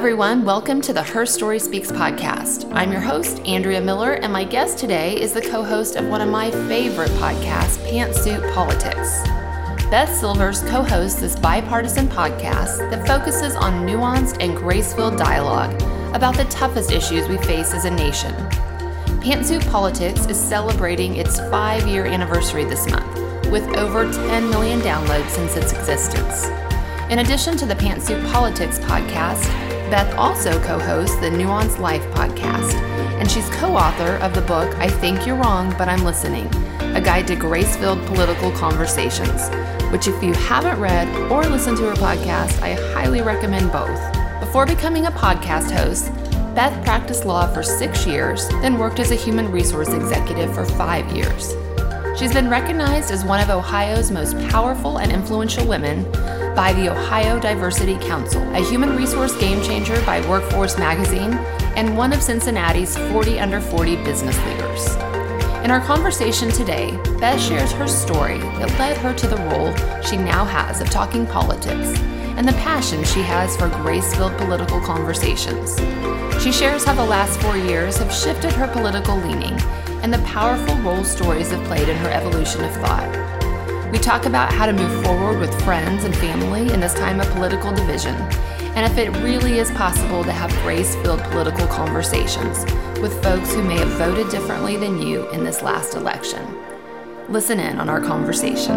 everyone. Welcome to the Her Story Speaks podcast. I'm your host, Andrea Miller, and my guest today is the co host of one of my favorite podcasts, Pantsuit Politics. Beth Silvers co hosts this bipartisan podcast that focuses on nuanced and grace filled dialogue about the toughest issues we face as a nation. Pantsuit Politics is celebrating its five year anniversary this month, with over 10 million downloads since its existence. In addition to the Pantsuit Politics podcast, Beth also co hosts the Nuance Life podcast, and she's co author of the book I Think You're Wrong, But I'm Listening A Guide to Grace Filled Political Conversations, which, if you haven't read or listened to her podcast, I highly recommend both. Before becoming a podcast host, Beth practiced law for six years, then worked as a human resource executive for five years. She's been recognized as one of Ohio's most powerful and influential women by the Ohio Diversity Council, a human resource game changer by Workforce Magazine, and one of Cincinnati's 40 under 40 business leaders. In our conversation today, Beth shares her story that led her to the role she now has of talking politics and the passion she has for grace filled political conversations. She shares how the last four years have shifted her political leaning and the powerful role stories have played in her evolution of thought. We talk about how to move forward with friends and family in this time of political division, and if it really is possible to have grace filled political conversations with folks who may have voted differently than you in this last election. Listen in on our conversation.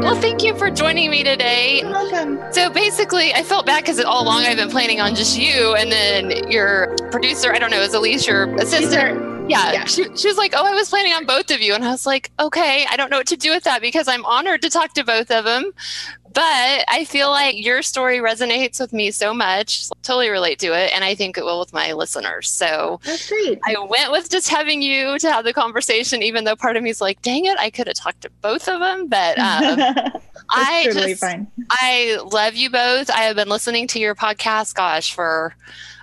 Well, thank you for joining me today. You're welcome. So basically, I felt bad because all along I've been planning on just you, and then your producer, I don't know, is Elise your assistant? Yeah, yeah. She, she was like, Oh, I was planning on both of you. And I was like, Okay, I don't know what to do with that because I'm honored to talk to both of them. But I feel like your story resonates with me so much. Totally relate to it. And I think it will with my listeners. So that's great. I went with just having you to have the conversation, even though part of me is like, dang it, I could have talked to both of them. But um, I totally just, fine. I love you both. I have been listening to your podcast, gosh, for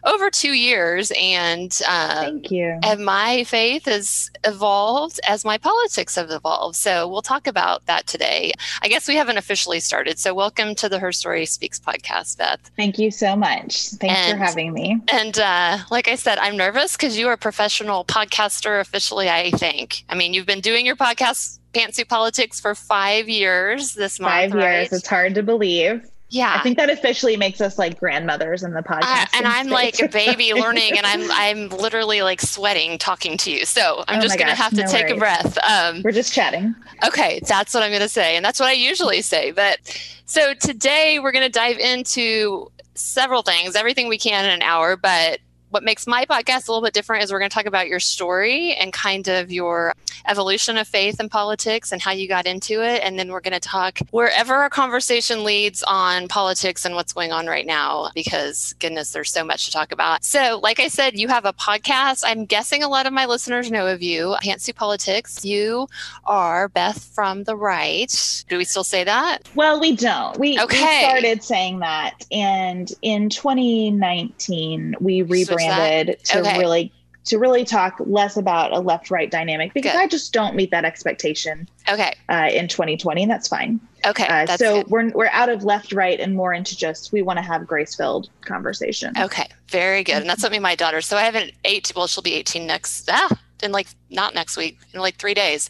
over two years, and um, thank you. And my faith has evolved as my politics have evolved. So we'll talk about that today. I guess we haven't officially started. So welcome to the Her Story Speaks podcast, Beth. Thank you so much. Thanks and, for having me. And uh, like I said, I'm nervous because you are a professional podcaster officially. I think. I mean, you've been doing your podcast Pantsuit Politics for five years this month. Five years. It's hard to believe. Yeah. I think that officially makes us like grandmothers in the podcast. and I'm like a baby learning and I'm I'm literally like sweating talking to you. So I'm oh just gonna have to no take worries. a breath. Um, We're just chatting. Okay, that's what I'm gonna say. And that's what I usually say. But so today we're gonna dive into several things, everything we can in an hour, but what makes my podcast a little bit different is we're going to talk about your story and kind of your evolution of faith and politics and how you got into it. And then we're going to talk wherever our conversation leads on politics and what's going on right now, because goodness, there's so much to talk about. So, like I said, you have a podcast. I'm guessing a lot of my listeners know of you, Pantsuit Politics. You are Beth from the right. Do we still say that? Well, we don't. We, okay. we started saying that. And in 2019, we rebranded to okay. really to really talk less about a left right dynamic because good. I just don't meet that expectation. Okay. Uh, in 2020, and that's fine. Okay. Uh, so good. we're we're out of left right and more into just we want to have grace filled conversation. Okay. Very good. And that's what me my daughter. So I have an eight. Well, she'll be 18 next. Ah, in like not next week in like three days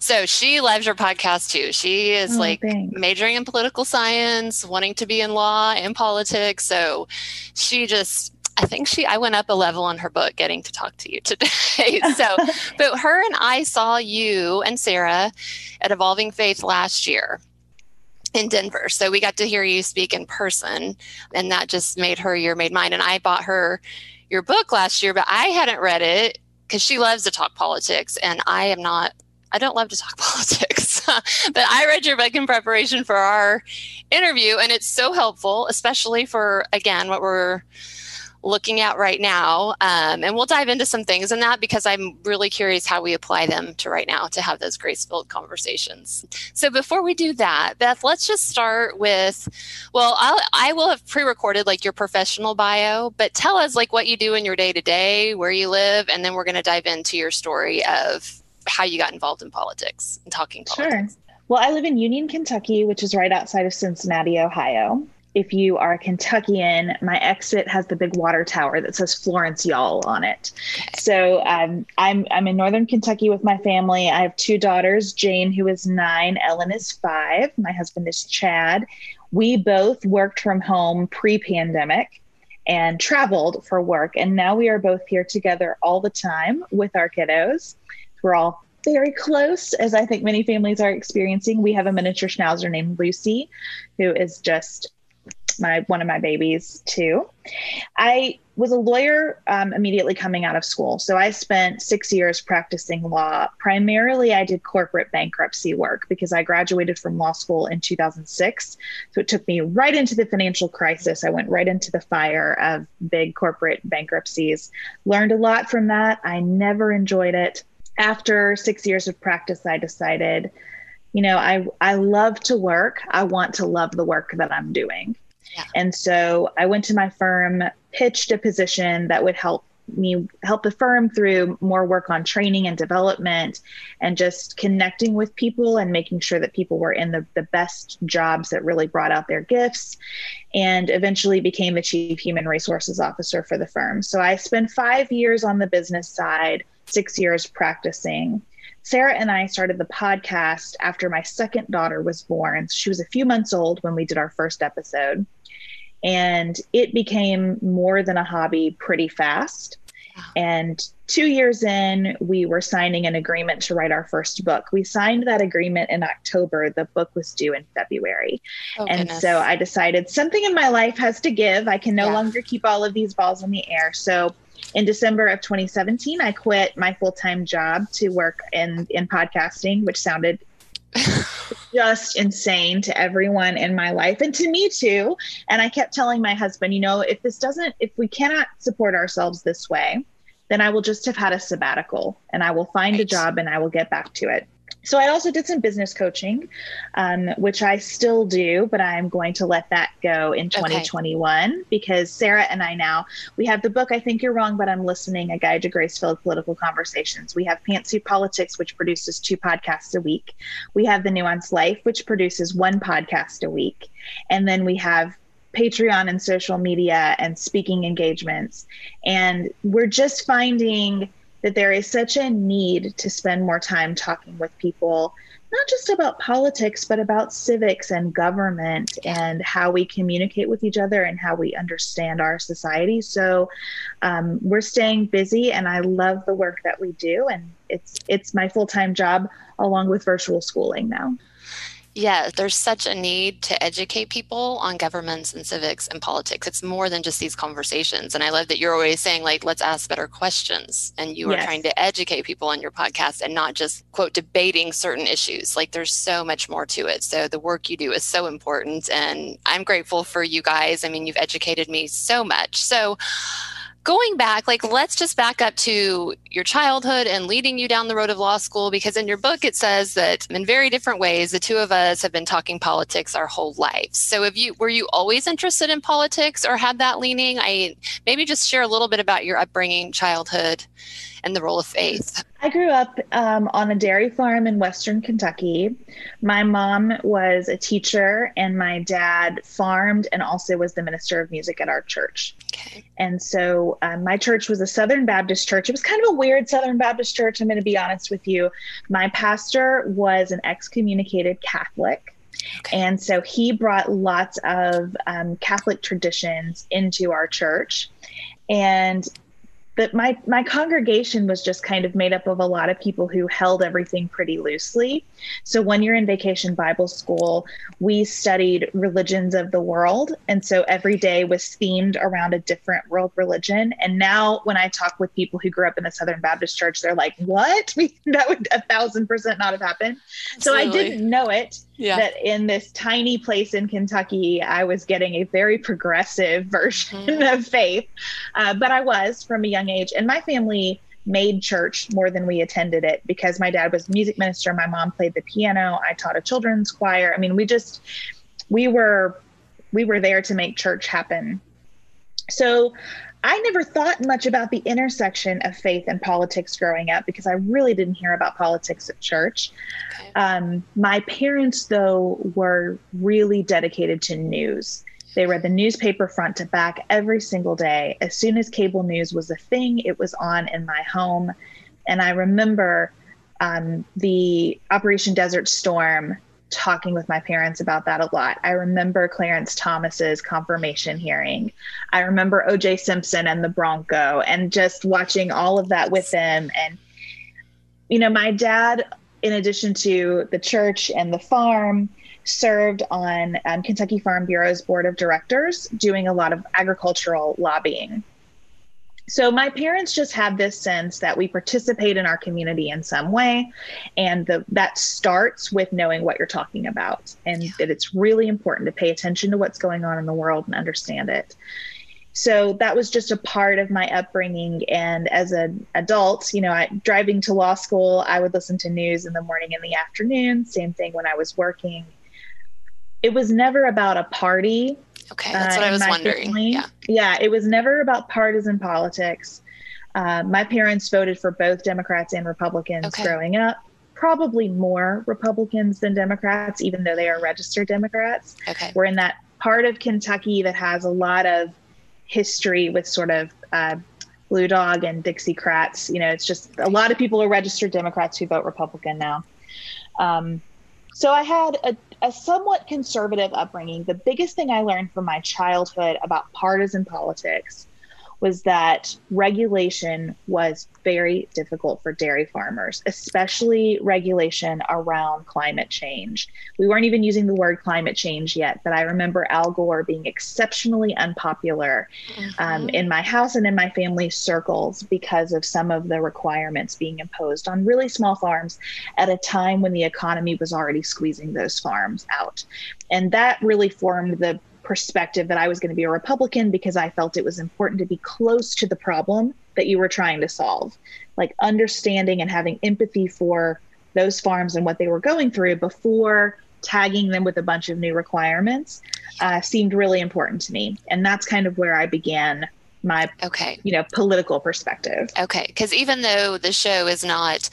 so she loves your podcast too she is oh, like thanks. majoring in political science wanting to be in law and politics so she just I think she, I went up a level on her book getting to talk to you today. so, but her and I saw you and Sarah at Evolving Faith last year in Denver. So we got to hear you speak in person, and that just made her year made mine. And I bought her your book last year, but I hadn't read it because she loves to talk politics, and I am not. I don't love to talk politics, but I read your book in preparation for our interview, and it's so helpful, especially for again what we're looking at right now. Um, and we'll dive into some things in that because I'm really curious how we apply them to right now to have those grace filled conversations. So before we do that, Beth, let's just start with well, I'll, I will have pre recorded like your professional bio, but tell us like what you do in your day to day, where you live, and then we're going to dive into your story of how you got involved in politics and talking politics. Sure. Well, I live in Union, Kentucky, which is right outside of Cincinnati, Ohio if you are a Kentuckian, my exit has the big water tower that says Florence Y'all on it. So um, I'm I'm in northern Kentucky with my family. I have two daughters, Jane, who is nine, Ellen is five. My husband is Chad. We both worked from home pre-pandemic and traveled for work, and now we are both here together all the time with our kiddos. We're all very close, as I think many families are experiencing. We have a miniature schnauzer named Lucy, who is just my one of my babies too. I was a lawyer um, immediately coming out of school, so I spent six years practicing law. Primarily, I did corporate bankruptcy work because I graduated from law school in 2006. So it took me right into the financial crisis. I went right into the fire of big corporate bankruptcies. Learned a lot from that. I never enjoyed it. After six years of practice, I decided you know i i love to work. I want to love the work that i'm doing. And so I went to my firm, pitched a position that would help me help the firm through more work on training and development and just connecting with people and making sure that people were in the, the best jobs that really brought out their gifts and eventually became the chief human resources officer for the firm. So i spent five years on the business side six years practicing Sarah and I started the podcast after my second daughter was born. She was a few months old when we did our first episode and it became more than a hobby pretty fast. And two years in, we were signing an agreement to write our first book. We signed that agreement in October. The book was due in February. Oh, and goodness. so I decided something in my life has to give. I can no yeah. longer keep all of these balls in the air. So in December of 2017, I quit my full time job to work in, in podcasting, which sounded just insane to everyone in my life and to me too. And I kept telling my husband, you know, if this doesn't, if we cannot support ourselves this way, then I will just have had a sabbatical and I will find right. a job and I will get back to it so I also did some business coaching, um, which I still do, but I'm going to let that go in 2021 okay. because Sarah and I now we have the book. I think you're wrong, but I'm listening. A guide to grace-filled political conversations. We have Pantsuit Politics, which produces two podcasts a week. We have the Nuanced Life, which produces one podcast a week, and then we have Patreon and social media and speaking engagements. And we're just finding that there is such a need to spend more time talking with people, not just about politics, but about civics and government and how we communicate with each other and how we understand our society. So um, we're staying busy, and I love the work that we do, and it's it's my full time job along with virtual schooling now yeah, there's such a need to educate people on governments and civics and politics. It's more than just these conversations. And I love that you're always saying, like, let's ask better questions. And you yes. are trying to educate people on your podcast and not just, quote, debating certain issues. Like, there's so much more to it. So the work you do is so important. And I'm grateful for you guys. I mean, you've educated me so much. So, going back, like let's just back up to your childhood and leading you down the road of law school, because in your book it says that in very different ways, the two of us have been talking politics our whole lives. So, have you were you always interested in politics or had that leaning? I maybe just share a little bit about your upbringing, childhood, and the role of faith. I grew up um, on a dairy farm in Western Kentucky. My mom was a teacher, and my dad farmed and also was the minister of music at our church. Okay. And so um, my church was a Southern Baptist church. It was kind of a weird Southern Baptist church. I'm going to be honest with you. My pastor was an excommunicated Catholic. Okay. And so he brought lots of um, Catholic traditions into our church. And but my my congregation was just kind of made up of a lot of people who held everything pretty loosely so one year in vacation bible school we studied religions of the world and so every day was themed around a different world religion and now when i talk with people who grew up in the southern baptist church they're like what that would a thousand percent not have happened Absolutely. so i didn't know it yeah. that in this tiny place in Kentucky, I was getting a very progressive version mm-hmm. of faith. Uh, but I was from a young age. And my family made church more than we attended it because my dad was music minister. My mom played the piano. I taught a children's choir. I mean, we just, we were, we were there to make church happen. So I never thought much about the intersection of faith and politics growing up because I really didn't hear about politics at church. Okay. Um, my parents, though, were really dedicated to news. They read the newspaper front to back every single day. As soon as cable news was a thing, it was on in my home. And I remember um, the Operation Desert Storm talking with my parents about that a lot. I remember Clarence Thomas's confirmation hearing. I remember OJ Simpson and the Bronco and just watching all of that with them. And, you know, my dad, in addition to the church and the farm, served on um, Kentucky Farm Bureau's board of directors, doing a lot of agricultural lobbying. So my parents just have this sense that we participate in our community in some way, and the, that starts with knowing what you're talking about, and yeah. that it's really important to pay attention to what's going on in the world and understand it. So that was just a part of my upbringing. And as an adult, you know, I, driving to law school, I would listen to news in the morning and the afternoon. Same thing when I was working it was never about a party. Okay, that's uh, what I was wondering. Family. Yeah. yeah, it was never about partisan politics. Uh, my parents voted for both Democrats and Republicans okay. growing up. Probably more Republicans than Democrats, even though they are registered Democrats. Okay. We're in that part of Kentucky that has a lot of history with sort of uh, Blue Dog and Dixiecrats. You know, it's just a lot of people are registered Democrats who vote Republican now. Um, so I had a, a somewhat conservative upbringing. The biggest thing I learned from my childhood about partisan politics was that regulation was very difficult for dairy farmers, especially regulation around climate change. We weren't even using the word climate change yet, but I remember Al Gore being exceptionally unpopular um, mm-hmm. um, in my house and in my family circles because of some of the requirements being imposed on really small farms at a time when the economy was already squeezing those farms out. And that really formed the perspective that I was going to be a Republican because I felt it was important to be close to the problem that you were trying to solve. Like understanding and having empathy for those farms and what they were going through before tagging them with a bunch of new requirements uh, seemed really important to me. And that's kind of where I began my okay you know political perspective okay because even though the show is not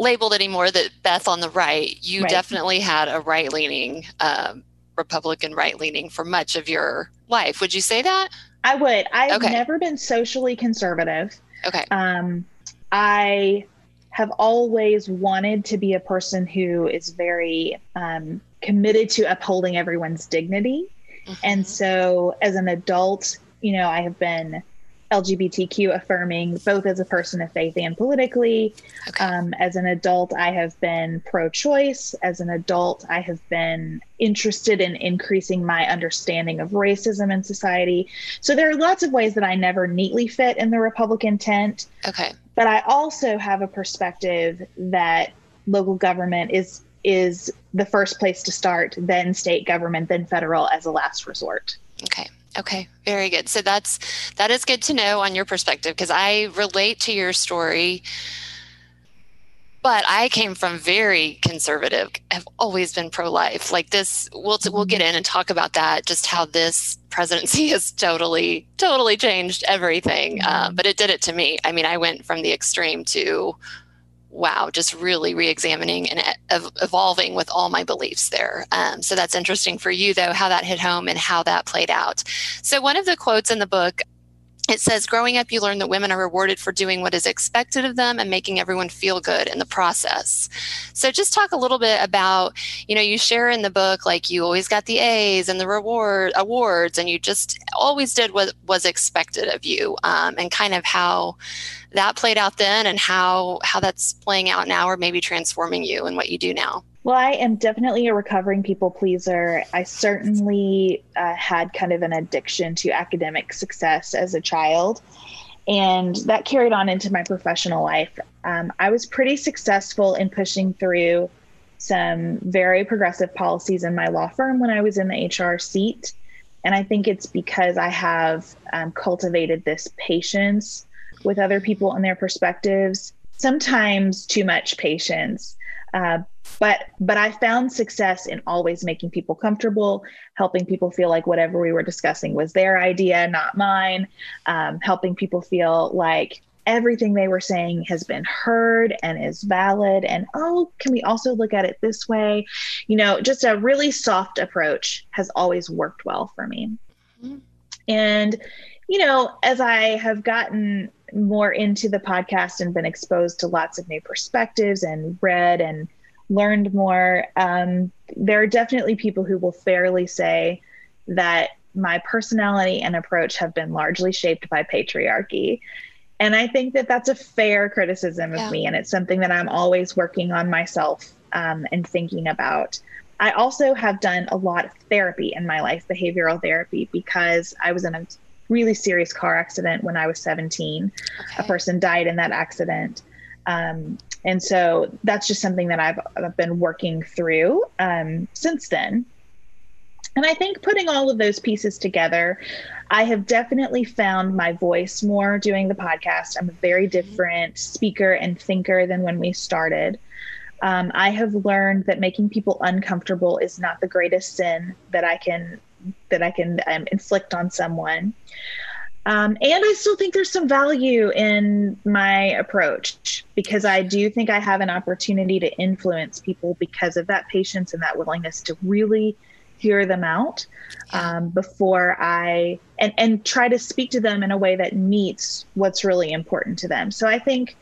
labeled anymore that beth on the right you right. definitely had a right leaning um, Republican right leaning for much of your life. Would you say that? I would. I've okay. never been socially conservative. Okay. Um, I have always wanted to be a person who is very um, committed to upholding everyone's dignity. Mm-hmm. And so as an adult, you know, I have been LGBTQ affirming, both as a person of faith and politically. Okay. Um, as an adult, I have been pro choice. As an adult, I have been interested in increasing my understanding of racism in society. So there are lots of ways that I never neatly fit in the Republican tent. Okay. But I also have a perspective that local government is is the first place to start, then state government, then federal as a last resort. Okay. Okay, very good. So that's that is good to know on your perspective because I relate to your story. But I came from very conservative. I've always been pro-life. Like this, we'll we'll get in and talk about that. Just how this presidency has totally totally changed everything. Uh, but it did it to me. I mean, I went from the extreme to wow, just really re-examining and evolving with all my beliefs there. Um, so that's interesting for you, though, how that hit home and how that played out. So one of the quotes in the book it says growing up you learn that women are rewarded for doing what is expected of them and making everyone feel good in the process so just talk a little bit about you know you share in the book like you always got the a's and the reward awards and you just always did what was expected of you um, and kind of how that played out then and how how that's playing out now or maybe transforming you and what you do now? Well i am definitely a recovering people pleaser. I certainly uh, had kind of an addiction to academic success as a child and that carried on into my professional life. Um, i was pretty successful in pushing through some very progressive policies in my law firm when i was in the hr seat and i think it's because i have um, cultivated this patience with other people and their perspectives, sometimes too much patience. Uh, but but I found success in always making people comfortable, helping people feel like whatever we were discussing was their idea, not mine, um, helping people feel like everything they were saying has been heard and is valid. And oh, can we also look at it this way? You know, just a really soft approach has always worked well for me. Mm-hmm. And, you know, as I have gotten more into the podcast and been exposed to lots of new perspectives and read and learned more, um, there are definitely people who will fairly say that my personality and approach have been largely shaped by patriarchy. And I think that that's a fair criticism of yeah. me. And it's something that I'm always working on myself um, and thinking about. I also have done a lot of therapy in my life, behavioral therapy, because I was in a really serious car accident when I was 17. Okay. A person died in that accident. Um, and so that's just something that I've, I've been working through um, since then. And I think putting all of those pieces together, I have definitely found my voice more doing the podcast. I'm a very different speaker and thinker than when we started. Um, I have learned that making people uncomfortable is not the greatest sin that I can that I can um, inflict on someone. Um, and I still think there's some value in my approach because I do think I have an opportunity to influence people because of that patience and that willingness to really hear them out um, before I and and try to speak to them in a way that meets what's really important to them. So I think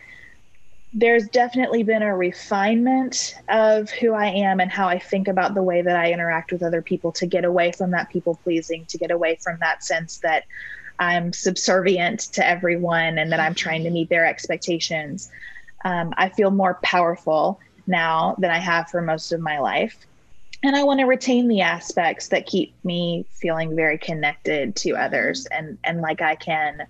there's definitely been a refinement of who I am and how I think about the way that I interact with other people to get away from that people pleasing, to get away from that sense that I'm subservient to everyone and that I'm trying to meet their expectations. Um, I feel more powerful now than I have for most of my life and I want to retain the aspects that keep me feeling very connected to others and and like I can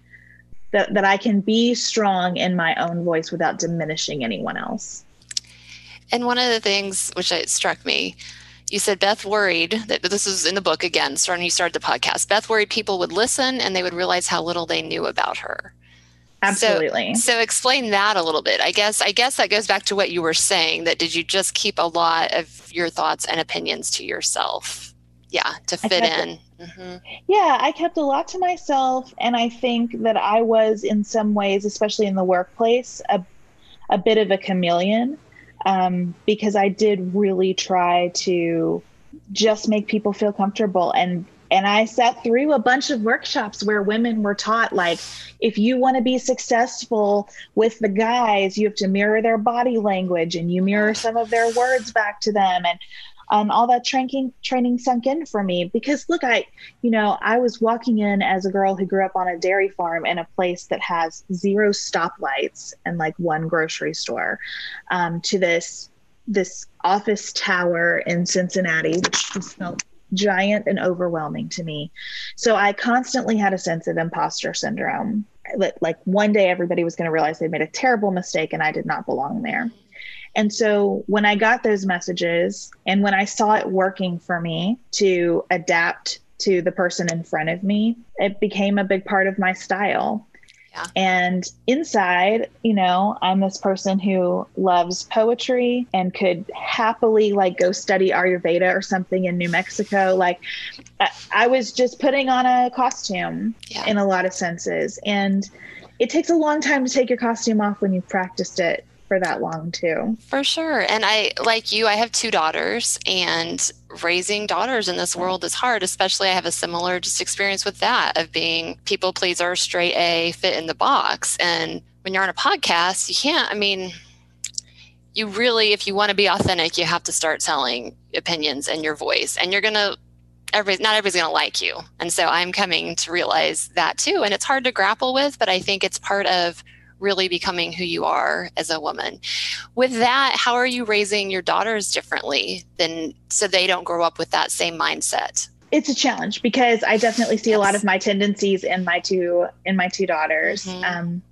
that that I can be strong in my own voice without diminishing anyone else. And one of the things which struck me, you said Beth worried that this is in the book again, starting you started the podcast. Beth worried people would listen and they would realize how little they knew about her. Absolutely. So, so explain that a little bit. I guess I guess that goes back to what you were saying that did you just keep a lot of your thoughts and opinions to yourself? Yeah, to fit in. Mm-hmm. Yeah, I kept a lot to myself and I think that I was in some ways, especially in the workplace, a a bit of a chameleon um, because I did really try to just make people feel comfortable and and I sat through a bunch of workshops where women were taught like if you want to be successful with the guys, you have to mirror their body language and you mirror some of their words back to them and um, all that training training sunk in for me because look i you know i was walking in as a girl who grew up on a dairy farm in a place that has zero stoplights and like one grocery store um, to this this office tower in cincinnati which just felt giant and overwhelming to me. So I constantly had a sense of imposter syndrome. Like one day everybody was going to realize they'd made a terrible mistake and I did not belong there. And so when I got those messages and when I saw it working for me to adapt to the person in front of me, it became a big part of my style. Yeah. And inside, you know, I'm this person who loves poetry and could happily like go study Ayurveda or something in New Mexico. Like I, I was just putting on a costume yeah. in a lot of senses. And it takes a long time to take your costume off when you've practiced it for that long too. For sure. And I, like you, I have two daughters, and raising daughters in this world is hard, especially I have a similar just experience with that of being people pleaser, straight A, fit in the box. And when you're on a podcast, you can't, I mean, you really, if you want to be authentic, you have to start telling opinions and your voice. And you're going to, everybody, not everybody's going to like you. And so I'm coming to realize that too. And it's hard to grapple with, but I think it's part of really becoming who you are as a woman. With that, how are you raising your daughters differently than so they don't grow up with that same mindset? It's a challenge because I definitely see yes. a lot of my tendencies in my two in my two daughters. Mm-hmm. Um,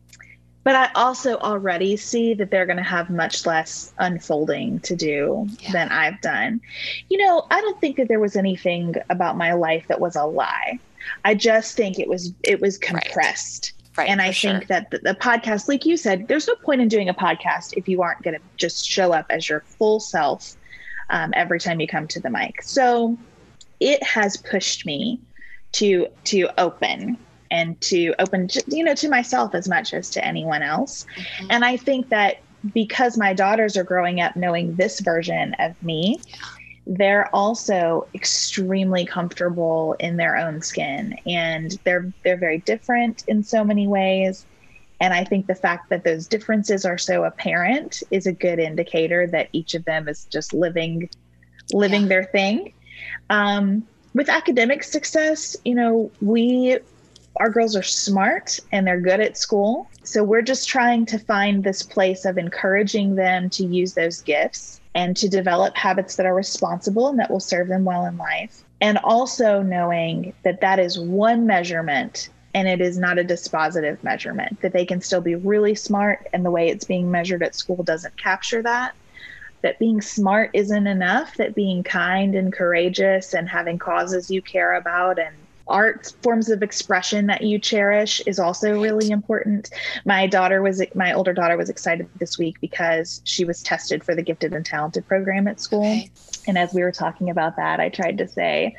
but I also already see that they're going to have much less unfolding to do yeah. than I've done. You know, I don't think that there was anything about my life that was a lie. I just think it was it was compressed. Right. Right, and I think that the, the, podcast, like you said, there's no point in doing a podcast if you aren't going to just show up as your full self um, every time you come to the mic. So it has pushed me to to open and to open you know to myself as much as to anyone else mm-hmm. and i think that because my daughters are growing up knowing this version of me yeah. They're also extremely comfortable in their own skin and they're they're very different in so many ways and i think the fact that those differences are so apparent is a good indicator that each of them is just living living yeah. their thing um, with academic success, you know, we our girls are smart and they're good at school. So we're just trying to find this place of encouraging them to use those gifts and to develop habits that are responsible and that will serve them well in life. And also knowing that that is one measurement and it is not a dispositive measurement, that they can still be really smart and the way it's being measured at school doesn't capture that that being smart isn't enough, that being kind and courageous and having causes you care about and art forms of expression that you cherish is also really important. My daughter was my older daughter was excited this week because she was tested for the gifted and talented program at school. And as we were talking about that, I tried to say,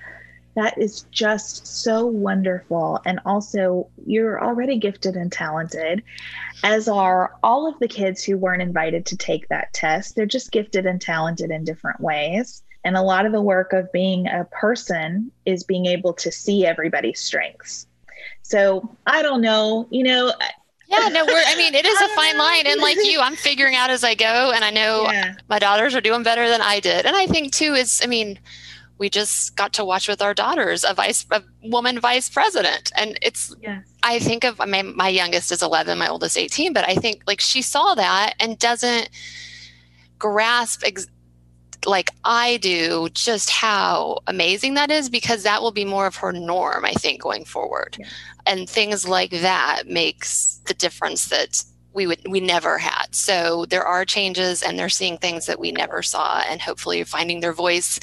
that is just so wonderful. And also, you're already gifted and talented, as are all of the kids who weren't invited to take that test. They're just gifted and talented in different ways. And a lot of the work of being a person is being able to see everybody's strengths. So I don't know, you know. Yeah, no, we're, I mean, it is a fine know. line. And like you, I'm figuring out as I go. And I know yeah. my daughters are doing better than I did. And I think, too, is, I mean, we just got to watch with our daughters a vice a woman vice president and it's yes. i think of my, my youngest is 11 my oldest 18 but i think like she saw that and doesn't grasp ex- like i do just how amazing that is because that will be more of her norm i think going forward yes. and things like that makes the difference that we would we never had so there are changes and they're seeing things that we never saw and hopefully finding their voice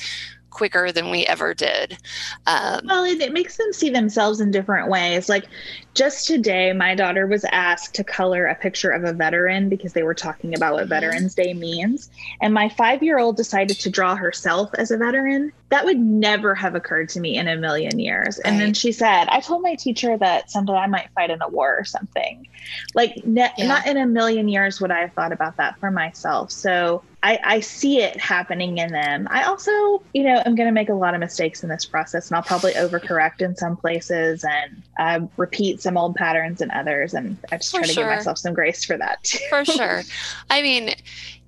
quicker than we ever did. Um, well, it, it, makes them see themselves in different ways. Like just today, my daughter was asked to color a picture of a veteran because they were talking about what mm-hmm. Veterans Day means. And my five year old decided to draw herself as a veteran. That would never have occurred to me in a million years. And then she said, I told my teacher that someday I might fight in a war or something. Like, ne- yeah. not in a million years would I have thought about that for myself. So I, I see it happening in them. I also, you know, I'm going to make a lot of mistakes in this process and I'll probably overcorrect in some places and uh, repeat some old patterns in others. And I just for try to sure. give myself some grace for that. Too. For sure. I mean,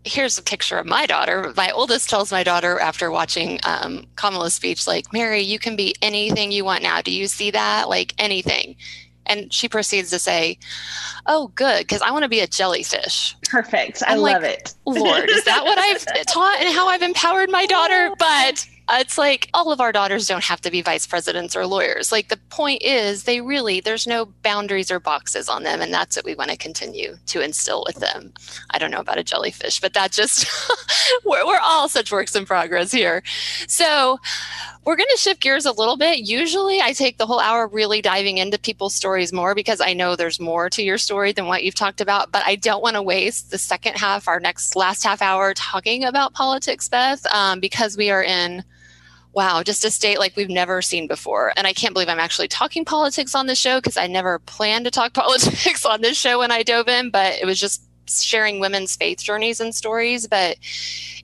here's a picture of my daughter. My oldest tells my daughter after watching um, Kamala's speech, like, Mary, you can be anything you want now. Do you see that? Like anything. And she proceeds to say, Oh, good, because I want to be a jellyfish. Perfect. I love it. Lord, is that what I've taught and how I've empowered my daughter? Oh. But it's like all of our daughters don't have to be vice presidents or lawyers. Like the point is, they really, there's no boundaries or boxes on them. And that's what we want to continue to instill with them. I don't know about a jellyfish, but that just, we're, we're all such works in progress here. So, we're going to shift gears a little bit. Usually, I take the whole hour really diving into people's stories more because I know there's more to your story than what you've talked about. But I don't want to waste the second half, our next last half hour, talking about politics, Beth, um, because we are in wow, just a state like we've never seen before. And I can't believe I'm actually talking politics on the show because I never planned to talk politics on this show when I dove in, but it was just sharing women's faith journeys and stories. But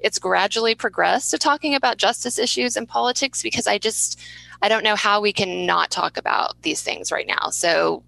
it's gradually progressed to talking about justice issues and politics because I just, I don't know how we can not talk about these things right now. So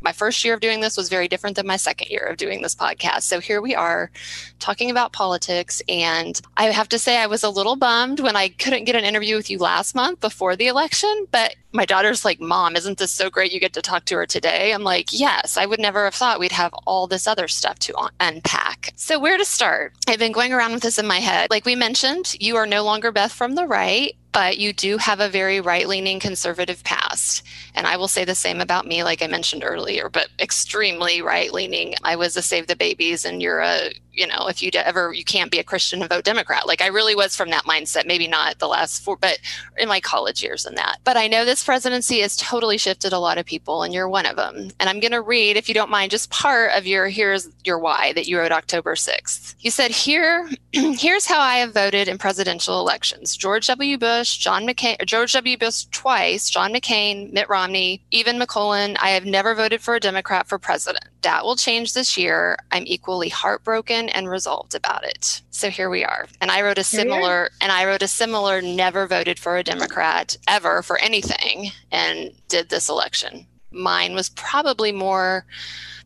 my first year of doing this was very different than my second year of doing this podcast. So here we are talking about politics. And I have to say, I was a little bummed when I couldn't get an interview with you last month before the election. But my daughter's like, Mom, isn't this so great you get to talk to her today? I'm like, Yes, I would never have thought we'd have all this other stuff to un- unpack. So, where to start? I've been going around with this in my head. Like we mentioned, you are no longer Beth from the right but you do have a very right leaning conservative past. And I will say the same about me, like I mentioned earlier, but extremely right leaning. I was a Save the Babies, and you're a you know, if you ever, you can't be a Christian and vote Democrat. Like I really was from that mindset, maybe not the last four, but in my college years and that. But I know this presidency has totally shifted a lot of people, and you're one of them. And I'm going to read, if you don't mind, just part of your here's your why that you wrote October 6th. You said, Here, here's how I have voted in presidential elections George W. Bush, John McCain, George W. Bush twice, John McCain, Mitt Romney, Evan McMullin. I have never voted for a Democrat for president. That will change this year. I'm equally heartbroken and resolved about it. So here we are. And I wrote a similar and I wrote a similar never voted for a Democrat ever for anything and did this election. Mine was probably more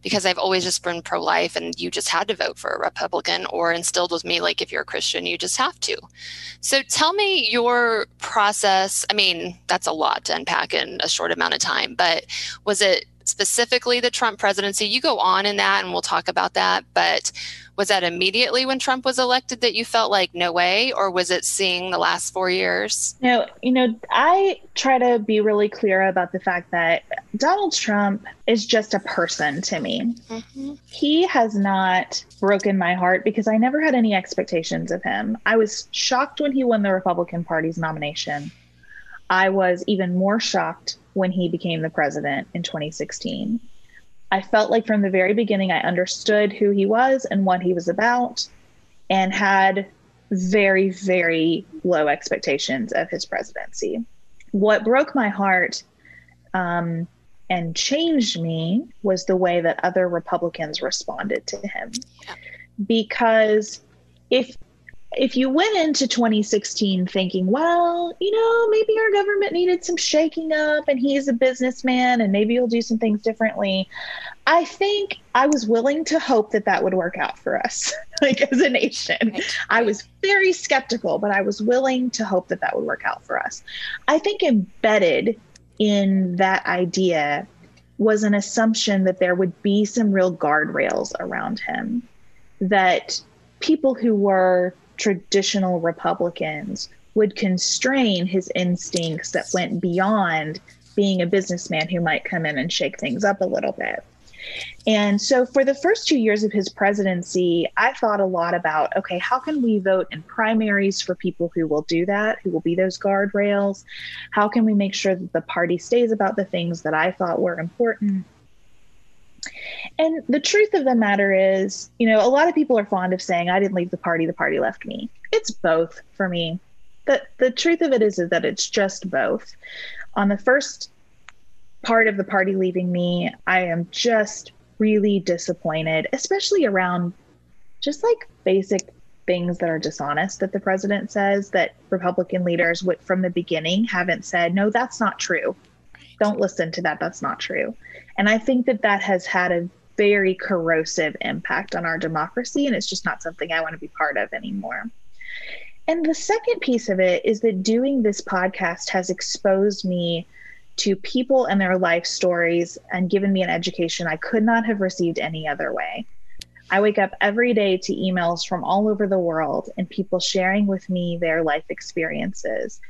because I've always just been pro life and you just had to vote for a Republican or instilled with me, like if you're a Christian, you just have to. So tell me your process. I mean, that's a lot to unpack in a short amount of time, but was it specifically the Trump presidency? You go on in that and we'll talk about that, but was that immediately when Trump was elected that you felt like no way, or was it seeing the last four years? No, you know, I try to be really clear about the fact that Donald Trump is just a person to me. Mm-hmm. He has not broken my heart because I never had any expectations of him. I was shocked when he won the Republican Party's nomination. I was even more shocked when he became the president in 2016. I felt like from the very beginning, I understood who he was and what he was about, and had very, very low expectations of his presidency. What broke my heart um, and changed me was the way that other Republicans responded to him. Because if if you went into 2016 thinking, well, you know, maybe our government needed some shaking up and he's a businessman and maybe he'll do some things differently, I think I was willing to hope that that would work out for us, like as a nation. Right. I was very skeptical, but I was willing to hope that that would work out for us. I think embedded in that idea was an assumption that there would be some real guardrails around him, that people who were traditional Republicans would constrain his instincts that went beyond being a businessman who might come in and shake things up a little bit. And so, for the first two years of his presidency, I thought a lot about okay, how can we vote in primaries for people who will do that, who will be those guardrails? How can we make sure that the party stays about the things that I thought were important? And the truth of the matter is, you know, a lot of people are fond of saying, I didn't leave the party, the party left me. It's both for me. The, the truth of it is, is that it's just both. On the first part of the party leaving me, I am just really disappointed, especially around just like basic things that are dishonest that the president says that Republican leaders would, from the beginning haven't said, no, that's not true. Don't listen to that. That's not true. And I think that that has had a very corrosive impact on our democracy. And it's just not something I want to be part of anymore. And the second piece of it is that doing this podcast has exposed me to people and their life stories and given me an education I could not have received any other way. I wake up every day to emails from all over the world and people sharing with me their life experiences,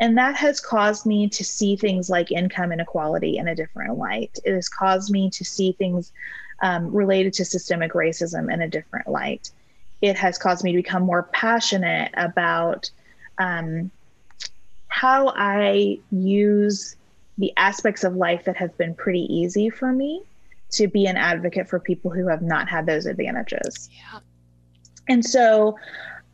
and that has caused me to see things like income inequality in a different light. It has caused me to see things um, related to systemic racism in a different light. It has caused me to become more passionate about um, how I use the aspects of life that have been pretty easy for me to be an advocate for people who have not had those advantages. Yeah. And so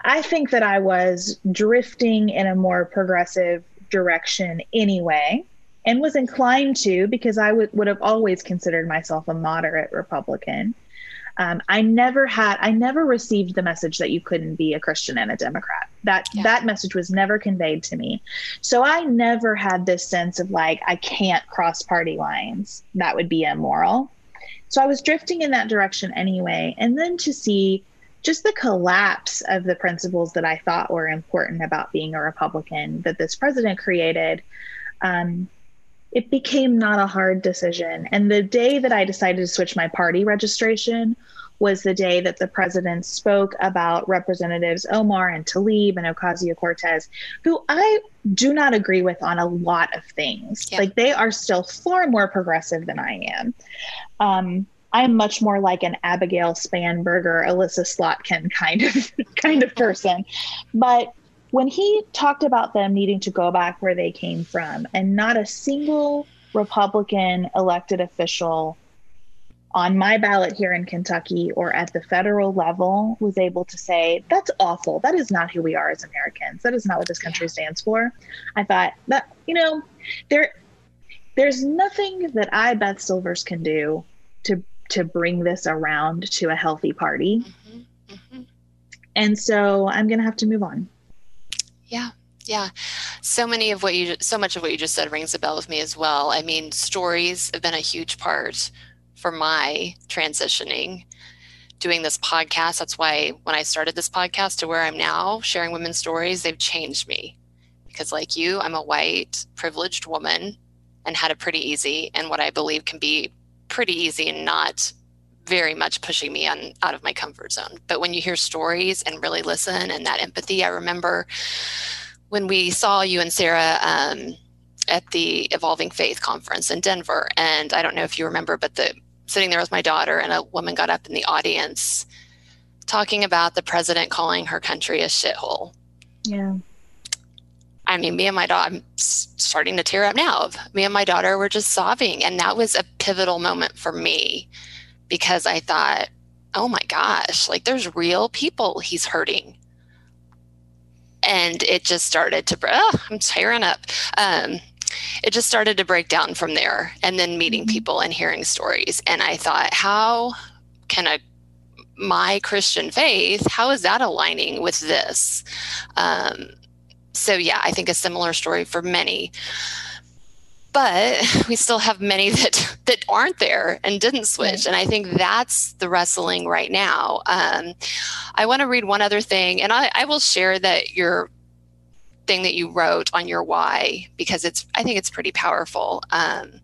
I think that I was drifting in a more progressive direction anyway, and was inclined to because I would, would have always considered myself a moderate Republican. Um, I never had, I never received the message that you couldn't be a Christian and a Democrat. That yeah. that message was never conveyed to me. So I never had this sense of like I can't cross party lines. That would be immoral. So I was drifting in that direction anyway. And then to see just the collapse of the principles that I thought were important about being a Republican that this president created, um, it became not a hard decision. And the day that I decided to switch my party registration was the day that the president spoke about Representatives Omar and Tlaib and Ocasio Cortez, who I do not agree with on a lot of things. Yeah. Like they are still far more progressive than I am. Um, I'm much more like an Abigail Spanberger, Elissa Slotkin kind of kind of person. But when he talked about them needing to go back where they came from, and not a single Republican elected official on my ballot here in Kentucky or at the federal level was able to say, that's awful. That is not who we are as Americans. That is not what this country stands for. I thought that, you know, there there's nothing that I, Beth Silvers, can do to to bring this around to a healthy party. Mm-hmm. Mm-hmm. And so I'm gonna have to move on. Yeah. Yeah. So many of what you, so much of what you just said rings a bell with me as well. I mean, stories have been a huge part for my transitioning doing this podcast. That's why when I started this podcast to where I'm now, sharing women's stories, they've changed me. Because, like you, I'm a white, privileged woman and had it pretty easy, and what I believe can be pretty easy and not very much pushing me on out of my comfort zone. But when you hear stories and really listen and that empathy, I remember when we saw you and Sarah um, at the Evolving Faith conference in Denver, and I don't know if you remember, but the sitting there with my daughter, and a woman got up in the audience talking about the president calling her country a shithole. Yeah. I mean, me and my daughter, I'm starting to tear up now. Me and my daughter were just sobbing. And that was a pivotal moment for me because I thought, oh my gosh, like there's real people he's hurting. And it just started to, oh, I'm tearing up. Um, it just started to break down from there and then meeting mm-hmm. people and hearing stories and i thought how can a my christian faith how is that aligning with this um, so yeah i think a similar story for many. But we still have many that that aren't there and didn't switch. And i think that's the wrestling right now. Um, i want to read one other thing and I, I will share that your thing that you wrote on your why because it's I think it's pretty powerful. Um,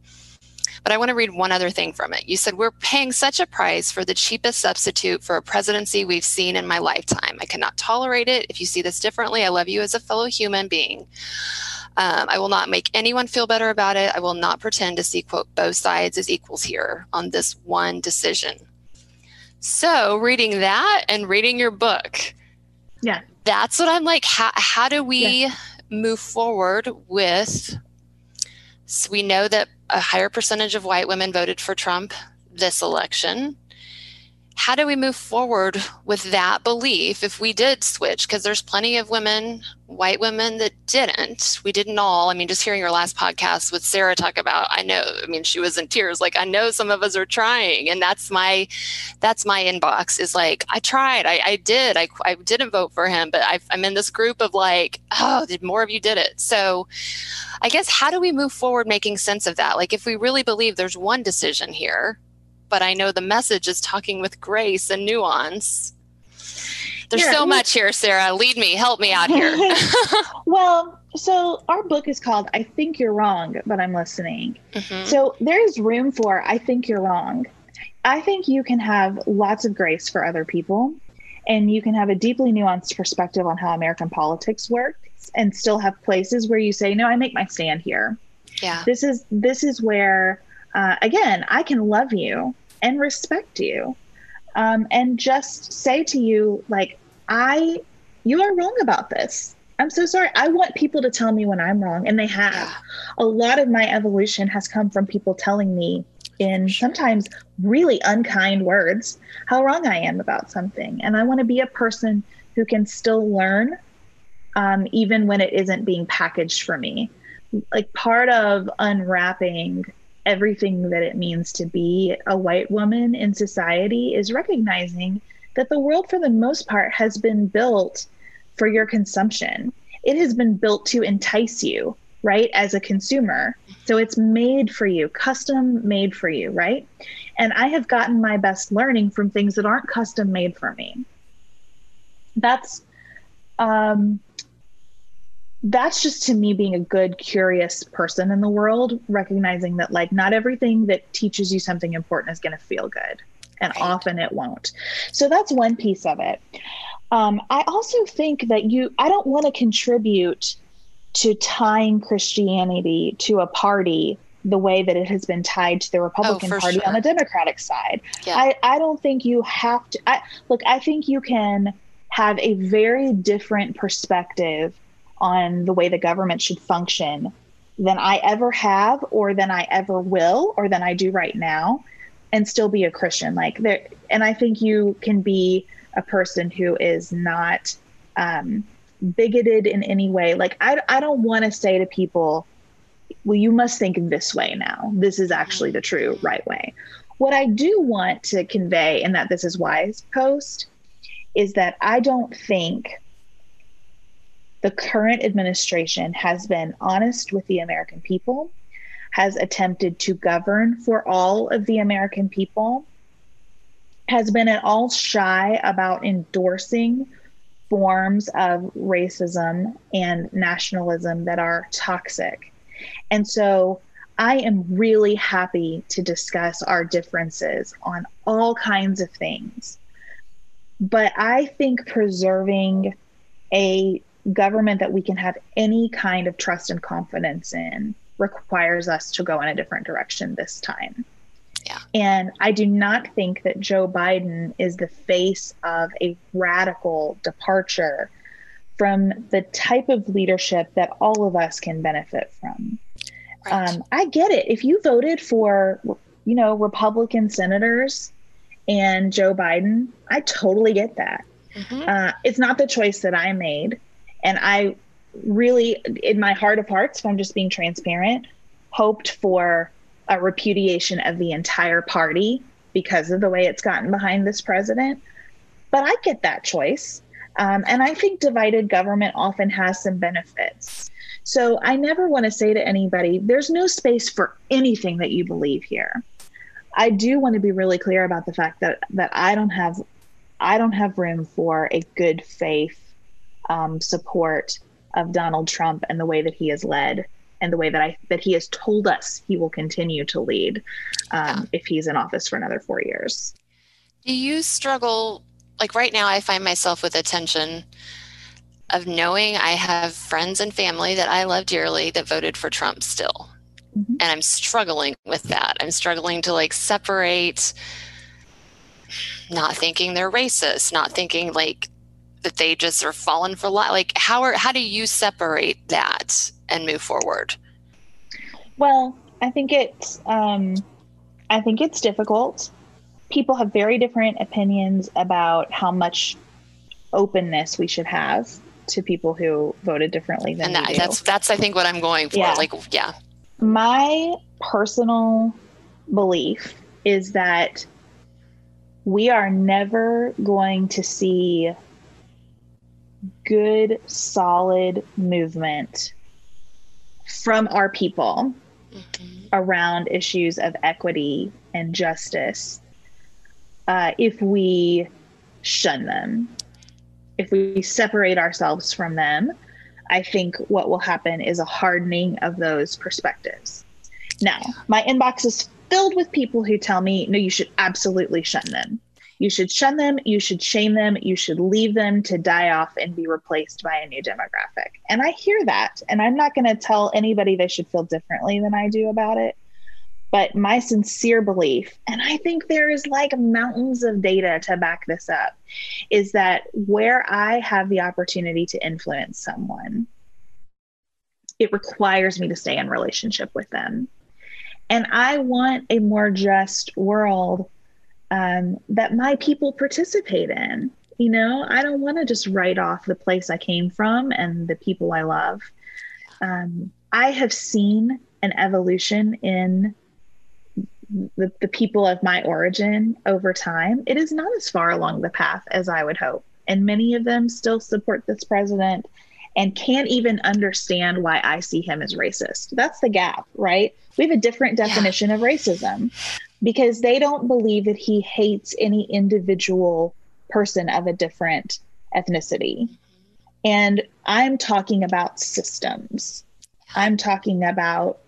but I want to read one other thing from it. You said, We're paying such a price for the cheapest substitute for a presidency we've seen in my lifetime. I cannot tolerate it. If you see this differently, I love you as a fellow human being. Um, I will not make anyone feel better about it. I will not pretend to see, quote, both sides as equals here on this one decision. So, reading that and reading your book. Yeah that's what I'm like. How, how do we yeah. move forward with? So we know that a higher percentage of white women voted for Trump this election how do we move forward with that belief if we did switch? Because there's plenty of women, white women, that didn't. We didn't all. I mean, just hearing your last podcast with Sarah talk about, I know. I mean, she was in tears. Like, I know some of us are trying, and that's my, that's my inbox. Is like, I tried, I, I did, I, I didn't vote for him, but i I'm in this group of like, oh, did more of you did it? So, I guess how do we move forward making sense of that? Like, if we really believe there's one decision here but I know the message is talking with grace and nuance. There's yeah, so much here, Sarah. Lead me, help me out here. well, so our book is called I Think You're Wrong, but I'm Listening. Mm-hmm. So there's room for I think you're wrong. I think you can have lots of grace for other people and you can have a deeply nuanced perspective on how American politics works and still have places where you say, No, I make my stand here. Yeah. This is this is where uh, again, I can love you and respect you um, and just say to you, like, I, you are wrong about this. I'm so sorry. I want people to tell me when I'm wrong, and they have. A lot of my evolution has come from people telling me in sometimes really unkind words how wrong I am about something. And I want to be a person who can still learn, um, even when it isn't being packaged for me. Like part of unwrapping everything that it means to be a white woman in society is recognizing that the world, for the most part, has been built for your consumption. It has been built to entice you, right, as a consumer. So it's made for you, custom made for you, right? And I have gotten my best learning from things that aren't custom made for me. That's um, that's just to me being a good curious person in the world recognizing that like not everything that teaches you something important is going to feel good and right. often it won't so that's one piece of it um, i also think that you i don't want to contribute to tying christianity to a party the way that it has been tied to the Republican oh, Party sure. on the Democratic side. Yeah. I, I don't think you have to. I, look, I think you can have a very different perspective on the way the government should function than I ever have, or than I ever will, or than I do right now, and still be a Christian. Like there, and I think you can be a person who is not um, bigoted in any way. Like I, I don't want to say to people, well, you must think this way now. This is actually the true right way. What I do want to convey in that this is wise post is that I don't think the current administration has been honest with the American people, has attempted to govern for all of the American people, has been at all shy about endorsing forms of racism and nationalism that are toxic. And so I am really happy to discuss our differences on all kinds of things. But I think preserving a government that we can have any kind of trust and confidence in requires us to go in a different direction this time. Yeah. And I do not think that Joe Biden is the face of a radical departure from the type of leadership that all of us can benefit from. Right. Um, I get it. If you voted for, you know, Republican senators and Joe Biden, I totally get that. Mm-hmm. Uh, it's not the choice that I made. And I really, in my heart of hearts, if I'm just being transparent, hoped for a repudiation of the entire party because of the way it's gotten behind this president. But I get that choice. Um, and I think divided government often has some benefits. So I never want to say to anybody, there's no space for anything that you believe here. I do want to be really clear about the fact that that I don't have I don't have room for a good faith um, support of Donald Trump and the way that he has led and the way that I that he has told us he will continue to lead um, yeah. if he's in office for another four years. Do you struggle like right now? I find myself with a tension of knowing I have friends and family that I love dearly that voted for Trump still. Mm-hmm. And I'm struggling with that. I'm struggling to like separate not thinking they're racist, not thinking like that they just are fallen for life. Like how are how do you separate that and move forward? Well, I think it's um I think it's difficult. People have very different opinions about how much openness we should have to people who voted differently than and that, that's that's I think what I'm going for. Yeah. Like yeah. My personal belief is that we are never going to see good solid movement from our people mm-hmm. around issues of equity and justice uh, if we shun them if we separate ourselves from them, I think what will happen is a hardening of those perspectives. Now, my inbox is filled with people who tell me, no, you should absolutely shun them. You should shun them, you should shame them, you should leave them to die off and be replaced by a new demographic. And I hear that, and I'm not going to tell anybody they should feel differently than I do about it. But my sincere belief, and I think there is like mountains of data to back this up, is that where I have the opportunity to influence someone, it requires me to stay in relationship with them. And I want a more just world um, that my people participate in. You know, I don't want to just write off the place I came from and the people I love. Um, I have seen an evolution in the, the people of my origin over time, it is not as far along the path as I would hope. And many of them still support this president and can't even understand why I see him as racist. That's the gap, right? We have a different definition yeah. of racism because they don't believe that he hates any individual person of a different ethnicity. And I'm talking about systems. I'm talking about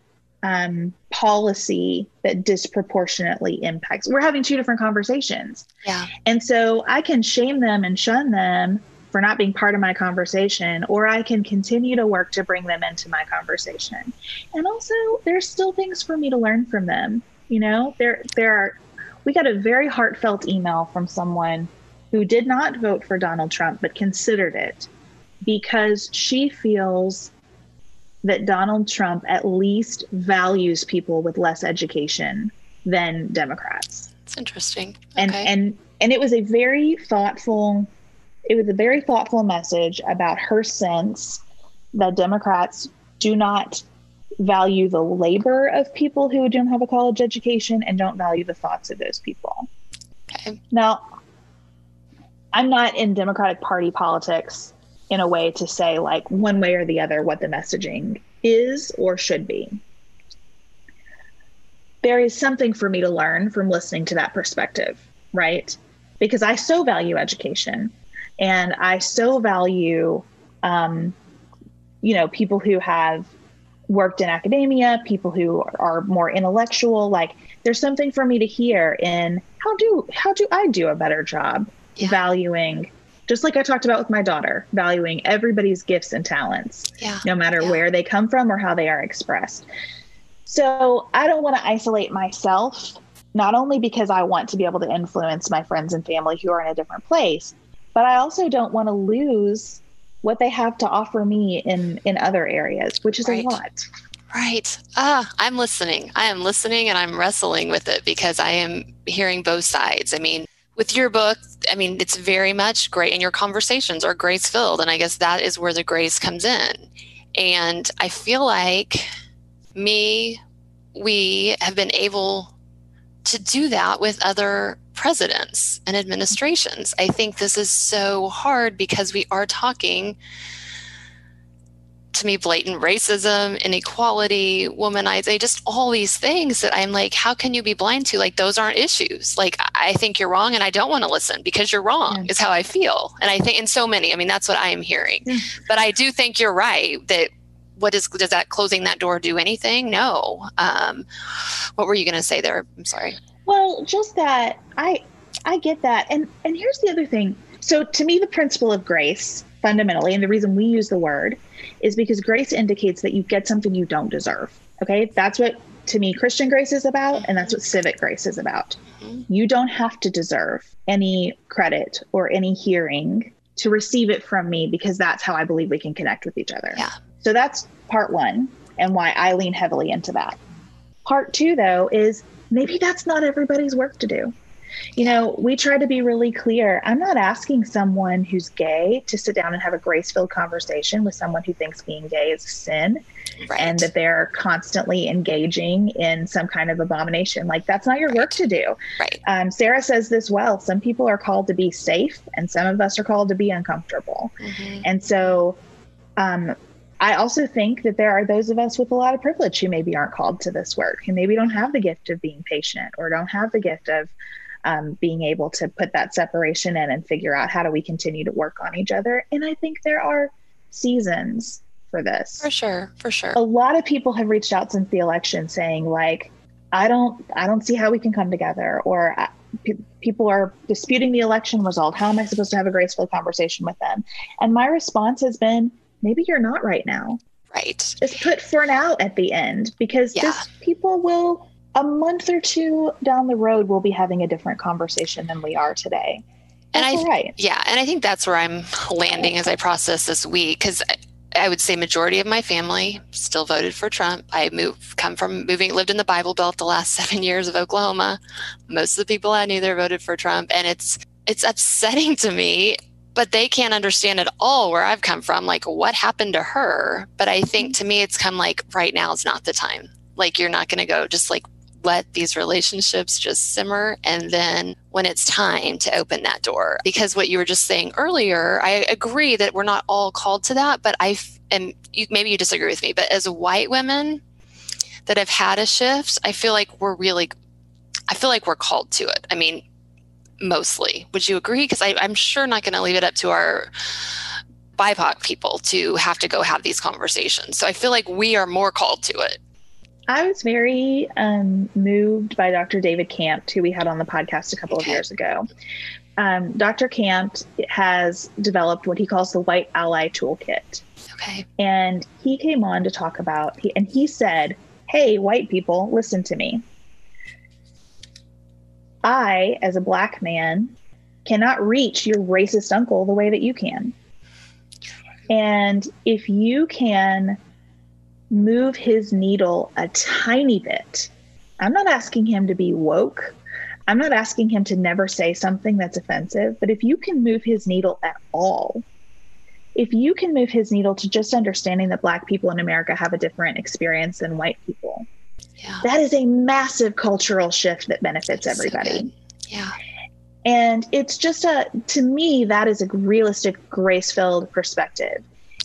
um, policy that disproportionately impacts. We're having two different conversations. Yeah. And so I can shame them and shun them for not being part of my conversation, or I can continue to work to bring them into my conversation. And also, there's still things for me to learn from them. You know, there there are. We got a very heartfelt email from someone who did not vote for Donald Trump but considered it because she feels that Donald Trump at least values people with less education than Democrats. It's interesting. Okay. And and and it was a very thoughtful it was a very thoughtful message about her sense that Democrats do not value the labor of people who don't have a college education and don't value the thoughts of those people. Okay. Now, I'm not in Democratic Party politics in a way to say, like, one way or the other, what the messaging is or should be. There is something for me to learn from listening to that perspective, right? Because I so value education and I so value, um, you know, people who have worked in academia, people who are more intellectual. Like, there's something for me to hear in how do how do I do a better job yeah. valuing just like I talked about with my daughter, valuing everybody's gifts and talents, yeah. no matter yeah. where they come from or how they are expressed. So I don't want to isolate myself, not only because I want to be able to influence my friends and family who are in a different place, but I also don't want to lose what they have to offer me in in other areas, which is right. a lot. Right. Ah, I'm listening. I am listening and I'm wrestling with it because I am hearing both sides. I mean, with your book, I mean, it's very much great, and your conversations are grace filled. And I guess that is where the grace comes in. And I feel like me, we have been able to do that with other presidents and administrations. I think this is so hard because we are talking to me blatant racism, inequality, womanizing, just all these things that I'm like, how can you be blind to? Like, those aren't issues. Like, I think you're wrong and I don't want to listen because you're wrong, is how I feel. And I think, in so many, I mean, that's what I am hearing. But I do think you're right that what is, does that closing that door do anything? No. Um, what were you going to say there? I'm sorry. Well, just that I, I get that. And, and here's the other thing. So to me, the principle of grace fundamentally, and the reason we use the word is because grace indicates that you get something you don't deserve. Okay. That's what to me Christian grace is about, and that's what civic grace is about. Mm-hmm. You don't have to deserve any credit or any hearing to receive it from me because that's how I believe we can connect with each other. Yeah. So that's part one and why I lean heavily into that. Part two, though, is maybe that's not everybody's work to do. You know, we try to be really clear. I'm not asking someone who's gay to sit down and have a grace filled conversation with someone who thinks being gay is a sin right. and that they're constantly engaging in some kind of abomination. Like, that's not your right. work to do. Right. Um, Sarah says this well some people are called to be safe, and some of us are called to be uncomfortable. Mm-hmm. And so, um, I also think that there are those of us with a lot of privilege who maybe aren't called to this work, who maybe don't have the gift of being patient or don't have the gift of um, being able to put that separation in and figure out how do we continue to work on each other. And I think there are seasons for this. For sure, for sure. A lot of people have reached out since the election saying like, I don't, I don't see how we can come together, or uh, people are disputing the election result. How am I supposed to have a graceful conversation with them? And my response has been, maybe you're not right now. Right. Just put for now at the end because yeah. this people will a month or two down the road, we'll be having a different conversation than we are today. That's and I, right. yeah, and I think that's where I'm landing as I process this week because I would say majority of my family still voted for Trump. I moved, come from moving, lived in the Bible Belt the last seven years of Oklahoma. Most of the people I knew there voted for Trump, and it's it's upsetting to me. But they can't understand at all where I've come from, like what happened to her. But I think mm-hmm. to me, it's come like right now is not the time. Like you're not going to go just like let these relationships just simmer and then when it's time to open that door because what you were just saying earlier i agree that we're not all called to that but i and you, maybe you disagree with me but as white women that have had a shift i feel like we're really i feel like we're called to it i mean mostly would you agree because i'm sure not going to leave it up to our BIPOC people to have to go have these conversations. So I feel like we are more called to it I was very um, moved by Dr. David Campt, who we had on the podcast a couple okay. of years ago. Um, Dr. Campt has developed what he calls the White Ally Toolkit. Okay. And he came on to talk about, and he said, Hey, white people, listen to me. I, as a black man, cannot reach your racist uncle the way that you can. And if you can move his needle a tiny bit, I'm not asking him to be woke. I'm not asking him to never say something that's offensive, but if you can move his needle at all, if you can move his needle to just understanding that Black people in America have a different experience than white people, yeah. that is a massive cultural shift that benefits everybody. So yeah. And it's just a, to me, that is a realistic, grace filled perspective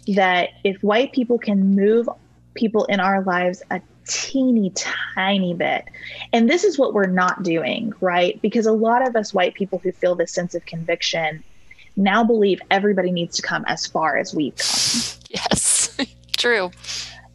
that if white people can move people in our lives a teeny tiny bit, and this is what we're not doing, right? Because a lot of us white people who feel this sense of conviction now believe everybody needs to come as far as we've come. Yes, true.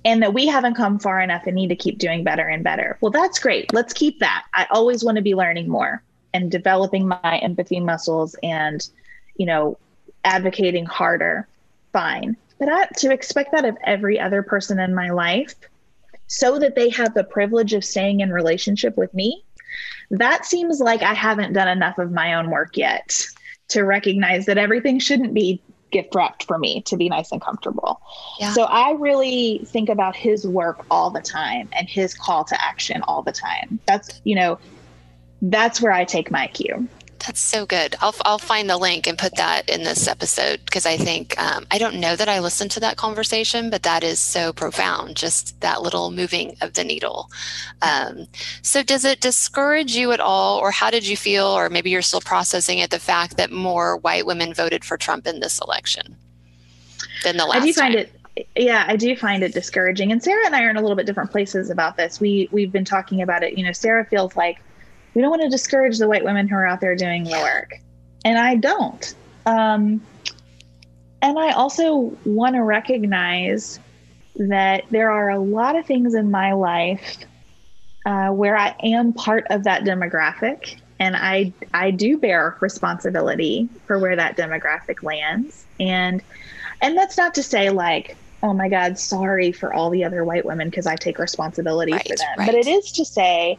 And that we haven't come far enough and need to keep doing better and better. Well, that's great. Let's keep that. I always want to be learning more and developing my empathy muscles and, you know, advocating harder. Fine. But I, to expect that of every other person in my life so that they have the privilege of staying in relationship with me, that seems like I haven't done enough of my own work yet to recognize that everything shouldn't be gift wrapped for me to be nice and comfortable. Yeah. So I really think about his work all the time and his call to action all the time. That's, you know, that's where I take my cue. That's so good. I'll, I'll find the link and put that in this episode because I think um, I don't know that I listened to that conversation, but that is so profound. Just that little moving of the needle. Um, so, does it discourage you at all, or how did you feel, or maybe you're still processing it, the fact that more white women voted for Trump in this election than the last? I do find time? it yeah i do find it discouraging and sarah and i are in a little bit different places about this we we've been talking about it you know sarah feels like we don't want to discourage the white women who are out there doing the work. And I don't. Um, and I also want to recognize that there are a lot of things in my life uh, where I am part of that demographic, and I I do bear responsibility for where that demographic lands. And and that's not to say like, oh my God, sorry for all the other white women because I take responsibility right, for them. Right. But it is to say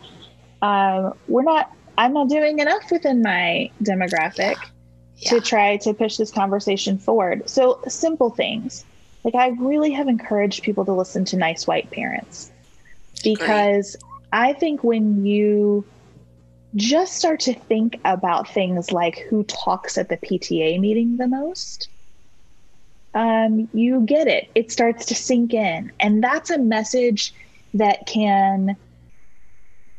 um, we're not i'm not doing enough within my demographic yeah. Yeah. to try to push this conversation forward so simple things like i really have encouraged people to listen to nice white parents because Great. i think when you just start to think about things like who talks at the pta meeting the most um, you get it it starts to sink in and that's a message that can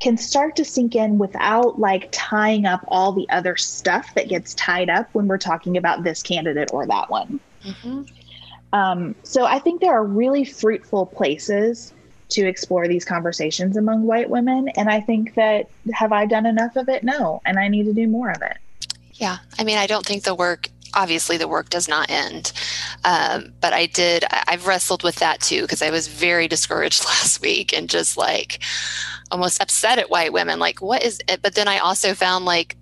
can start to sink in without like tying up all the other stuff that gets tied up when we're talking about this candidate or that one. Mm-hmm. Um, so I think there are really fruitful places to explore these conversations among white women. And I think that have I done enough of it? No. And I need to do more of it. Yeah. I mean, I don't think the work obviously the work does not end. Um, but i did i've wrestled with that too because i was very discouraged last week and just like almost upset at white women like what is it but then i also found like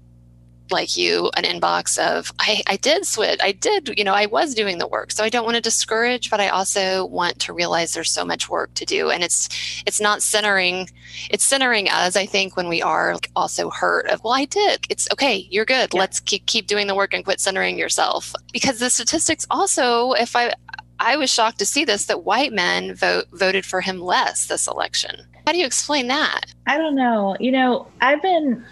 like you an inbox of I, I did switch i did you know i was doing the work so i don't want to discourage but i also want to realize there's so much work to do and it's it's not centering it's centering us i think when we are also hurt of well i did it's okay you're good yeah. let's keep, keep doing the work and quit centering yourself because the statistics also if i I was shocked to see this that white men vote, voted for him less this election. How do you explain that? I don't know. You know, I've been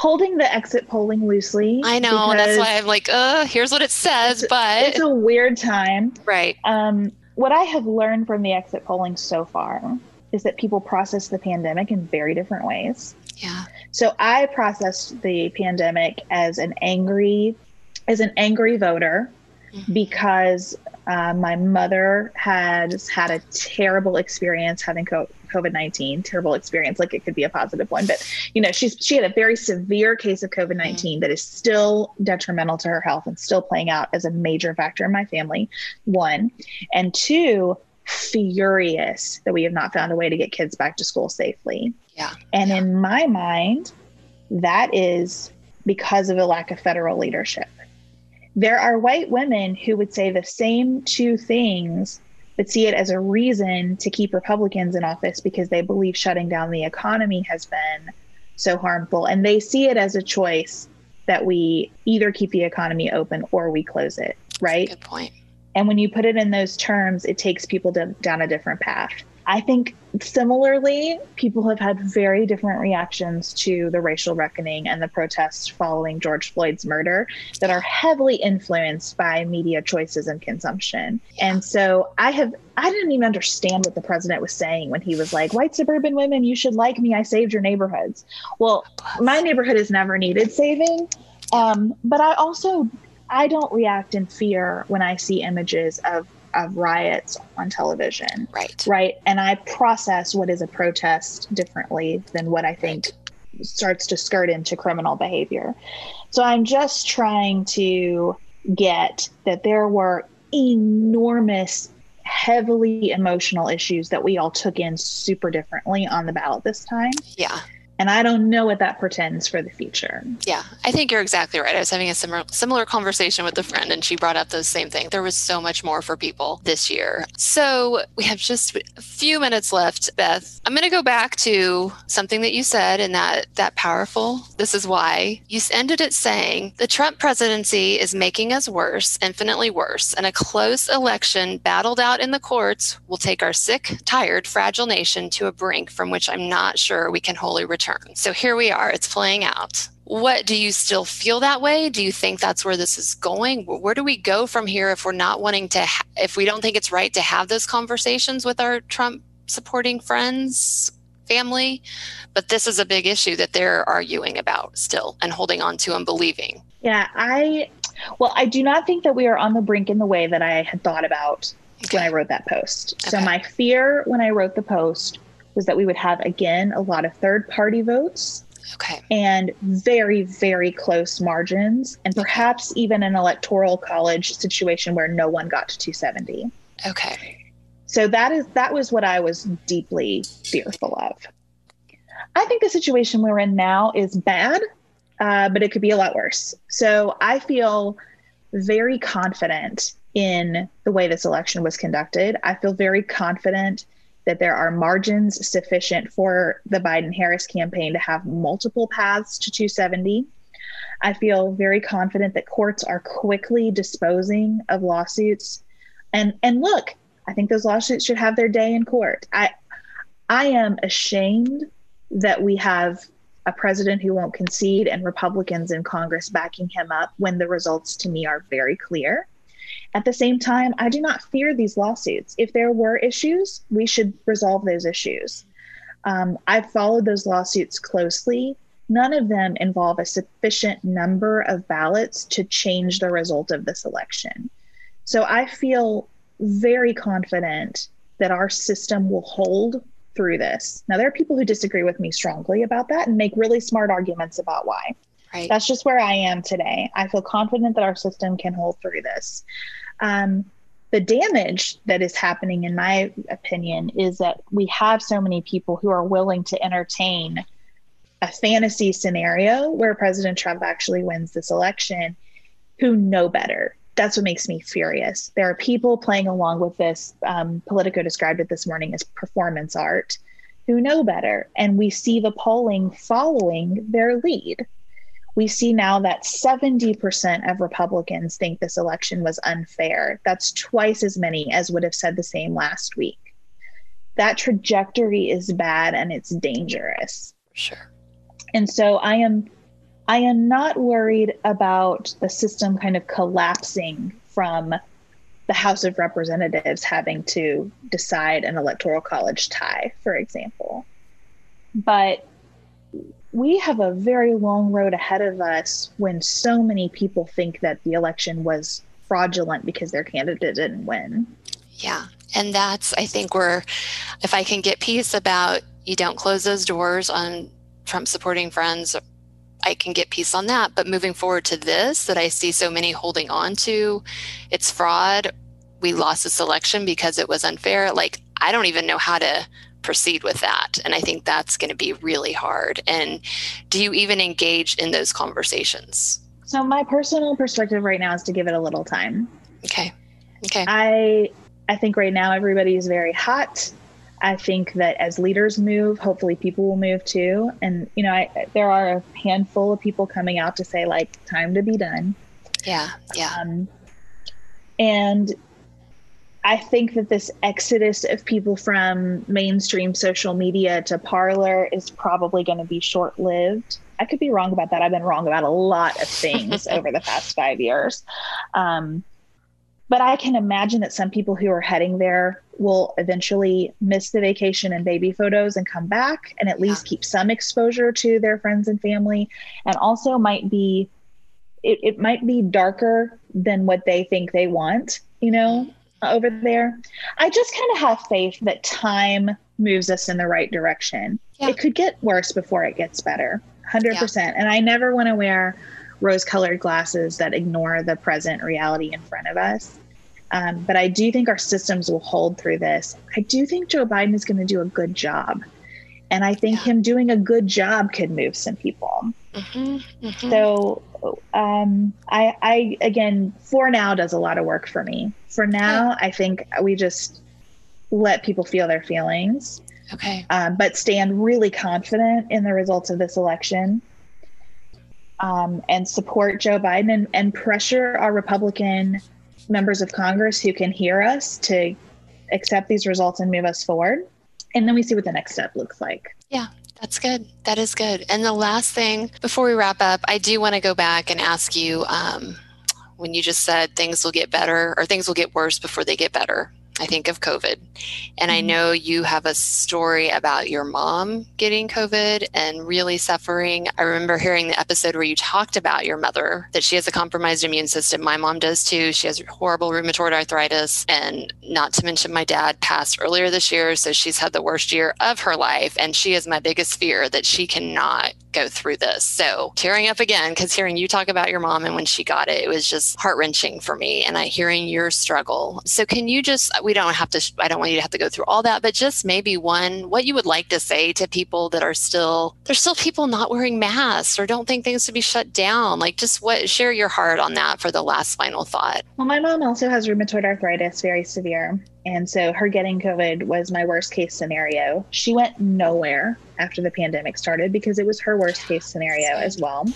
holding the exit polling loosely. I know. That's why I'm like, uh, here's what it says, it's, but it's a weird time. Right. Um, what I have learned from the exit polling so far is that people process the pandemic in very different ways. Yeah. So I processed the pandemic as an angry as an angry voter mm-hmm. because uh, my mother has had a terrible experience having COVID nineteen. Terrible experience, like it could be a positive one, but you know, she's she had a very severe case of COVID 19 mm. that is still detrimental to her health and still playing out as a major factor in my family. One, and two, furious that we have not found a way to get kids back to school safely. Yeah. And yeah. in my mind, that is because of a lack of federal leadership. There are white women who would say the same two things, but see it as a reason to keep Republicans in office because they believe shutting down the economy has been so harmful. And they see it as a choice that we either keep the economy open or we close it, right? Good point. And when you put it in those terms, it takes people to, down a different path. I think similarly, people have had very different reactions to the racial reckoning and the protests following George Floyd's murder that are heavily influenced by media choices and consumption. And so I have, I didn't even understand what the president was saying when he was like, white suburban women, you should like me. I saved your neighborhoods. Well, my neighborhood has never needed saving. Um, but I also, I don't react in fear when I see images of of riots on television. Right. Right. And I process what is a protest differently than what I think right. starts to skirt into criminal behavior. So I'm just trying to get that there were enormous, heavily emotional issues that we all took in super differently on the ballot this time. Yeah. And I don't know what that portends for the future. Yeah, I think you're exactly right. I was having a similar similar conversation with a friend and she brought up those same thing. There was so much more for people this year. So we have just a few minutes left, Beth. I'm going to go back to something that you said and that that powerful. This is why you ended it saying the Trump presidency is making us worse, infinitely worse, and a close election battled out in the courts will take our sick, tired, fragile nation to a brink from which I'm not sure we can wholly return turn. So here we are, it's playing out. What do you still feel that way? Do you think that's where this is going? Where do we go from here if we're not wanting to, ha- if we don't think it's right to have those conversations with our Trump supporting friends, family? But this is a big issue that they're arguing about still and holding on to and believing. Yeah, I, well, I do not think that we are on the brink in the way that I had thought about okay. when I wrote that post. Okay. So my fear when I wrote the post was that we would have again a lot of third party votes. Okay. And very, very close margins, and perhaps even an electoral college situation where no one got to 270. Okay. So that is that was what I was deeply fearful of. I think the situation we're in now is bad, uh, but it could be a lot worse. So I feel very confident in the way this election was conducted. I feel very confident that there are margins sufficient for the Biden Harris campaign to have multiple paths to 270. I feel very confident that courts are quickly disposing of lawsuits. And and look, I think those lawsuits should have their day in court. I I am ashamed that we have a president who won't concede and Republicans in Congress backing him up when the results to me are very clear. At the same time, I do not fear these lawsuits. If there were issues, we should resolve those issues. Um, I've followed those lawsuits closely. None of them involve a sufficient number of ballots to change the result of this election. So I feel very confident that our system will hold through this. Now, there are people who disagree with me strongly about that and make really smart arguments about why. Right. That's just where I am today. I feel confident that our system can hold through this. Um, the damage that is happening, in my opinion, is that we have so many people who are willing to entertain a fantasy scenario where President Trump actually wins this election who know better. That's what makes me furious. There are people playing along with this. Um, Politico described it this morning as performance art who know better. And we see the polling following their lead we see now that 70% of Republicans think this election was unfair. That's twice as many as would have said the same last week. That trajectory is bad and it's dangerous. Sure. And so I am I am not worried about the system kind of collapsing from the House of Representatives having to decide an electoral college tie, for example. But we have a very long road ahead of us when so many people think that the election was fraudulent because their candidate didn't win. Yeah. And that's, I think, where if I can get peace about you don't close those doors on Trump supporting friends, I can get peace on that. But moving forward to this, that I see so many holding on to, it's fraud we lost this election because it was unfair. Like, I don't even know how to proceed with that. And I think that's going to be really hard. And do you even engage in those conversations? So, my personal perspective right now is to give it a little time. Okay. Okay. I I think right now everybody is very hot. I think that as leaders move, hopefully people will move too. And you know, I, there are a handful of people coming out to say like, "Time to be done." Yeah, yeah. Um, and I think that this exodus of people from mainstream social media to Parler is probably going to be short lived. I could be wrong about that. I've been wrong about a lot of things over the past five years. Um, but I can imagine that some people who are heading there will eventually miss the vacation and baby photos and come back and at least keep some exposure to their friends and family. And also might be, it, it might be darker than what they think they want, you know, over there. I just kind of have faith that time moves us in the right direction. Yeah. It could get worse before it gets better, 100%. Yeah. And I never want to wear rose colored glasses that ignore the present reality in front of us. Um, but I do think our systems will hold through this. I do think Joe Biden is going to do a good job. And I think yeah. him doing a good job could move some people. Mm-hmm, mm-hmm. So, um, I, I, again, for now does a lot of work for me. For now, I think we just let people feel their feelings. Okay. Um, but stand really confident in the results of this election um, and support Joe Biden and, and pressure our Republican members of Congress who can hear us to accept these results and move us forward. And then we see what the next step looks like. Yeah, that's good. That is good. And the last thing before we wrap up, I do want to go back and ask you um, when you just said things will get better or things will get worse before they get better. I think of COVID. And I mm-hmm. know you have a story about your mom getting COVID and really suffering. I remember hearing the episode where you talked about your mother, that she has a compromised immune system. My mom does too. She has horrible rheumatoid arthritis. And not to mention, my dad passed earlier this year. So she's had the worst year of her life. And she is my biggest fear that she cannot go through this. So tearing up again, because hearing you talk about your mom and when she got it, it was just heart wrenching for me. And I hearing your struggle. So can you just, we don't have to, I don't want you to have to go through all that, but just maybe one, what you would like to say to people that are still, there's still people not wearing masks or don't think things to be shut down. Like just what, share your heart on that for the last final thought. Well, my mom also has rheumatoid arthritis, very severe. And so her getting COVID was my worst case scenario. She went nowhere after the pandemic started because it was her worst case scenario as well.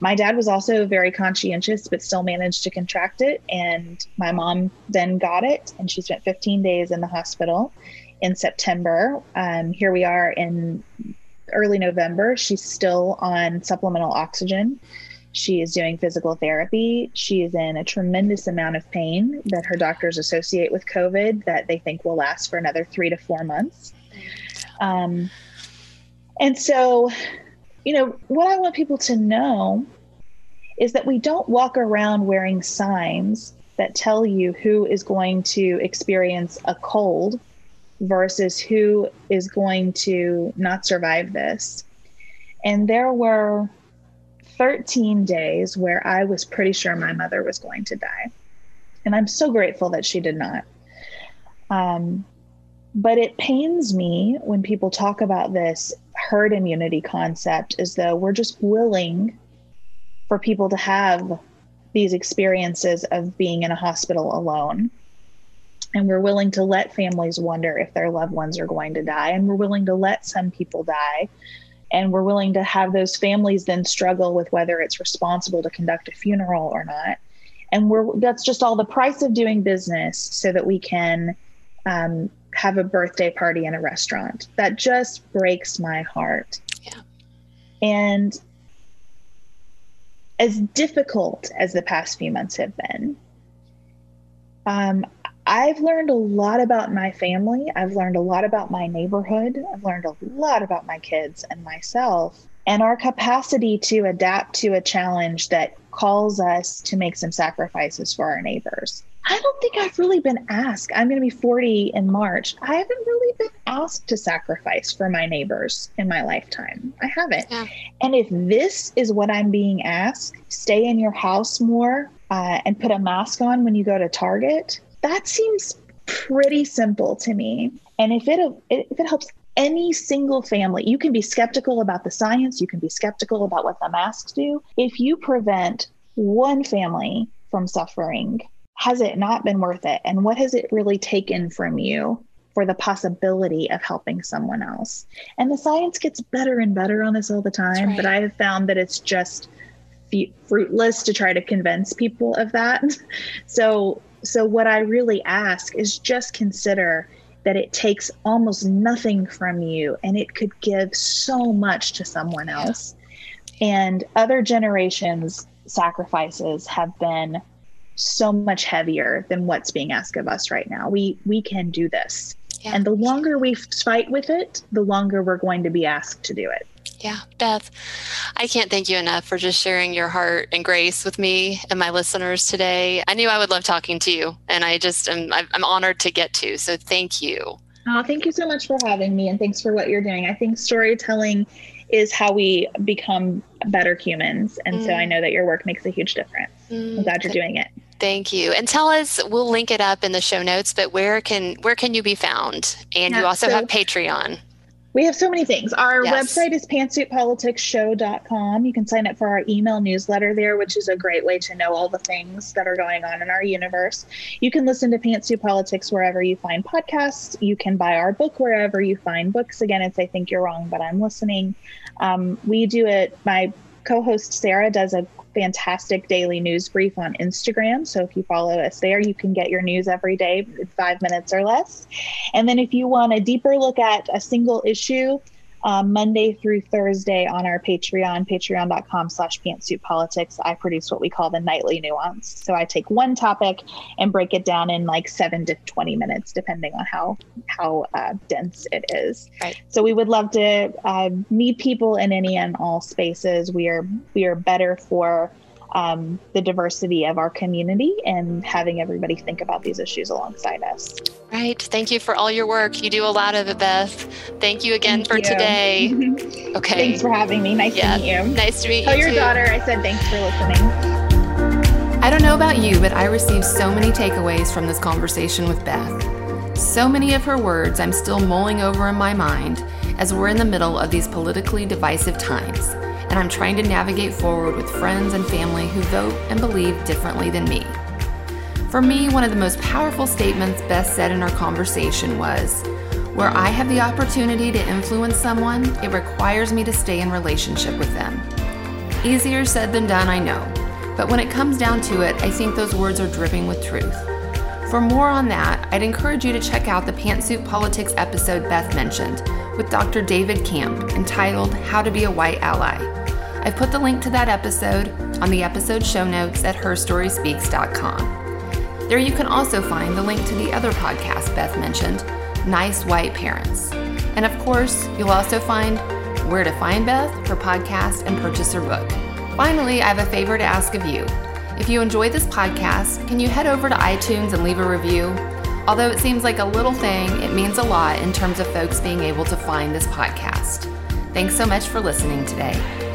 My dad was also very conscientious, but still managed to contract it. And my mom then got it, and she spent 15 days in the hospital in September. Um, here we are in early November. She's still on supplemental oxygen. She is doing physical therapy. She is in a tremendous amount of pain that her doctors associate with COVID that they think will last for another three to four months. Um, and so, you know, what I want people to know is that we don't walk around wearing signs that tell you who is going to experience a cold versus who is going to not survive this. And there were 13 days where I was pretty sure my mother was going to die. And I'm so grateful that she did not. Um, but it pains me when people talk about this herd immunity concept as though we're just willing for people to have these experiences of being in a hospital alone. And we're willing to let families wonder if their loved ones are going to die. And we're willing to let some people die and we're willing to have those families then struggle with whether it's responsible to conduct a funeral or not. And we're that's just all the price of doing business so that we can um, have a birthday party in a restaurant. That just breaks my heart. Yeah. And as difficult as the past few months have been um, I've learned a lot about my family. I've learned a lot about my neighborhood. I've learned a lot about my kids and myself and our capacity to adapt to a challenge that calls us to make some sacrifices for our neighbors. I don't think I've really been asked. I'm going to be 40 in March. I haven't really been asked to sacrifice for my neighbors in my lifetime. I haven't. Yeah. And if this is what I'm being asked, stay in your house more uh, and put a mask on when you go to Target, that seems pretty simple to me. And if it if it helps any single family, you can be skeptical about the science, you can be skeptical about what the masks do. If you prevent one family from suffering, has it not been worth it? And what has it really taken from you for the possibility of helping someone else? And the science gets better and better on this all the time, right. but I have found that it's just fruitless to try to convince people of that. So so what I really ask is just consider that it takes almost nothing from you and it could give so much to someone else. And other generations' sacrifices have been so much heavier than what's being asked of us right now. We we can do this. Yeah. And the longer we fight with it, the longer we're going to be asked to do it. Yeah, Beth, I can't thank you enough for just sharing your heart and grace with me and my listeners today. I knew I would love talking to you, and I just am I'm honored to get to. So thank you. Oh, thank you so much for having me, and thanks for what you're doing. I think storytelling is how we become better humans, and mm. so I mm. know that your work makes a huge difference. Mm. I'm glad you're doing it. Thank you. And tell us, we'll link it up in the show notes, but where can where can you be found? And yeah, you also so, have Patreon. We have so many things. Our yes. website is pantsuitpoliticsshow.com. You can sign up for our email newsletter there, which is a great way to know all the things that are going on in our universe. You can listen to Pantsuit Politics wherever you find podcasts. You can buy our book wherever you find books. Again, it's I Think You're Wrong, but I'm listening. Um, we do it, my co host Sarah does a fantastic daily news brief on Instagram. So if you follow us there, you can get your news every day five minutes or less. And then if you want a deeper look at a single issue, um, Monday through Thursday on our Patreon, patreon.com slash pantsuit politics. I produce what we call the nightly nuance. So I take one topic and break it down in like seven to 20 minutes, depending on how, how uh, dense it is. Right. So we would love to uh, meet people in any and all spaces. We are, we are better for um, the diversity of our community and having everybody think about these issues alongside us. Right. Thank you for all your work. You do a lot of it, Beth. Thank you again Thank for you. today. okay. Thanks for having me. Nice yeah. to meet you. Nice to meet Tell you. Tell your too. daughter I said thanks for listening. I don't know about you, but I received so many takeaways from this conversation with Beth. So many of her words I'm still mulling over in my mind as we're in the middle of these politically divisive times and I'm trying to navigate forward with friends and family who vote and believe differently than me. For me, one of the most powerful statements Beth said in our conversation was Where I have the opportunity to influence someone, it requires me to stay in relationship with them. Easier said than done, I know, but when it comes down to it, I think those words are dripping with truth. For more on that, I'd encourage you to check out the Pantsuit Politics episode Beth mentioned with Dr. David Campt entitled How to Be a White Ally. I've put the link to that episode on the episode show notes at herstoryspeaks.com. There you can also find the link to the other podcast Beth mentioned, Nice White Parents. And of course, you'll also find where to find Beth, her podcast, and purchase her book. Finally, I have a favor to ask of you. If you enjoy this podcast, can you head over to iTunes and leave a review? Although it seems like a little thing, it means a lot in terms of folks being able to find this podcast. Thanks so much for listening today.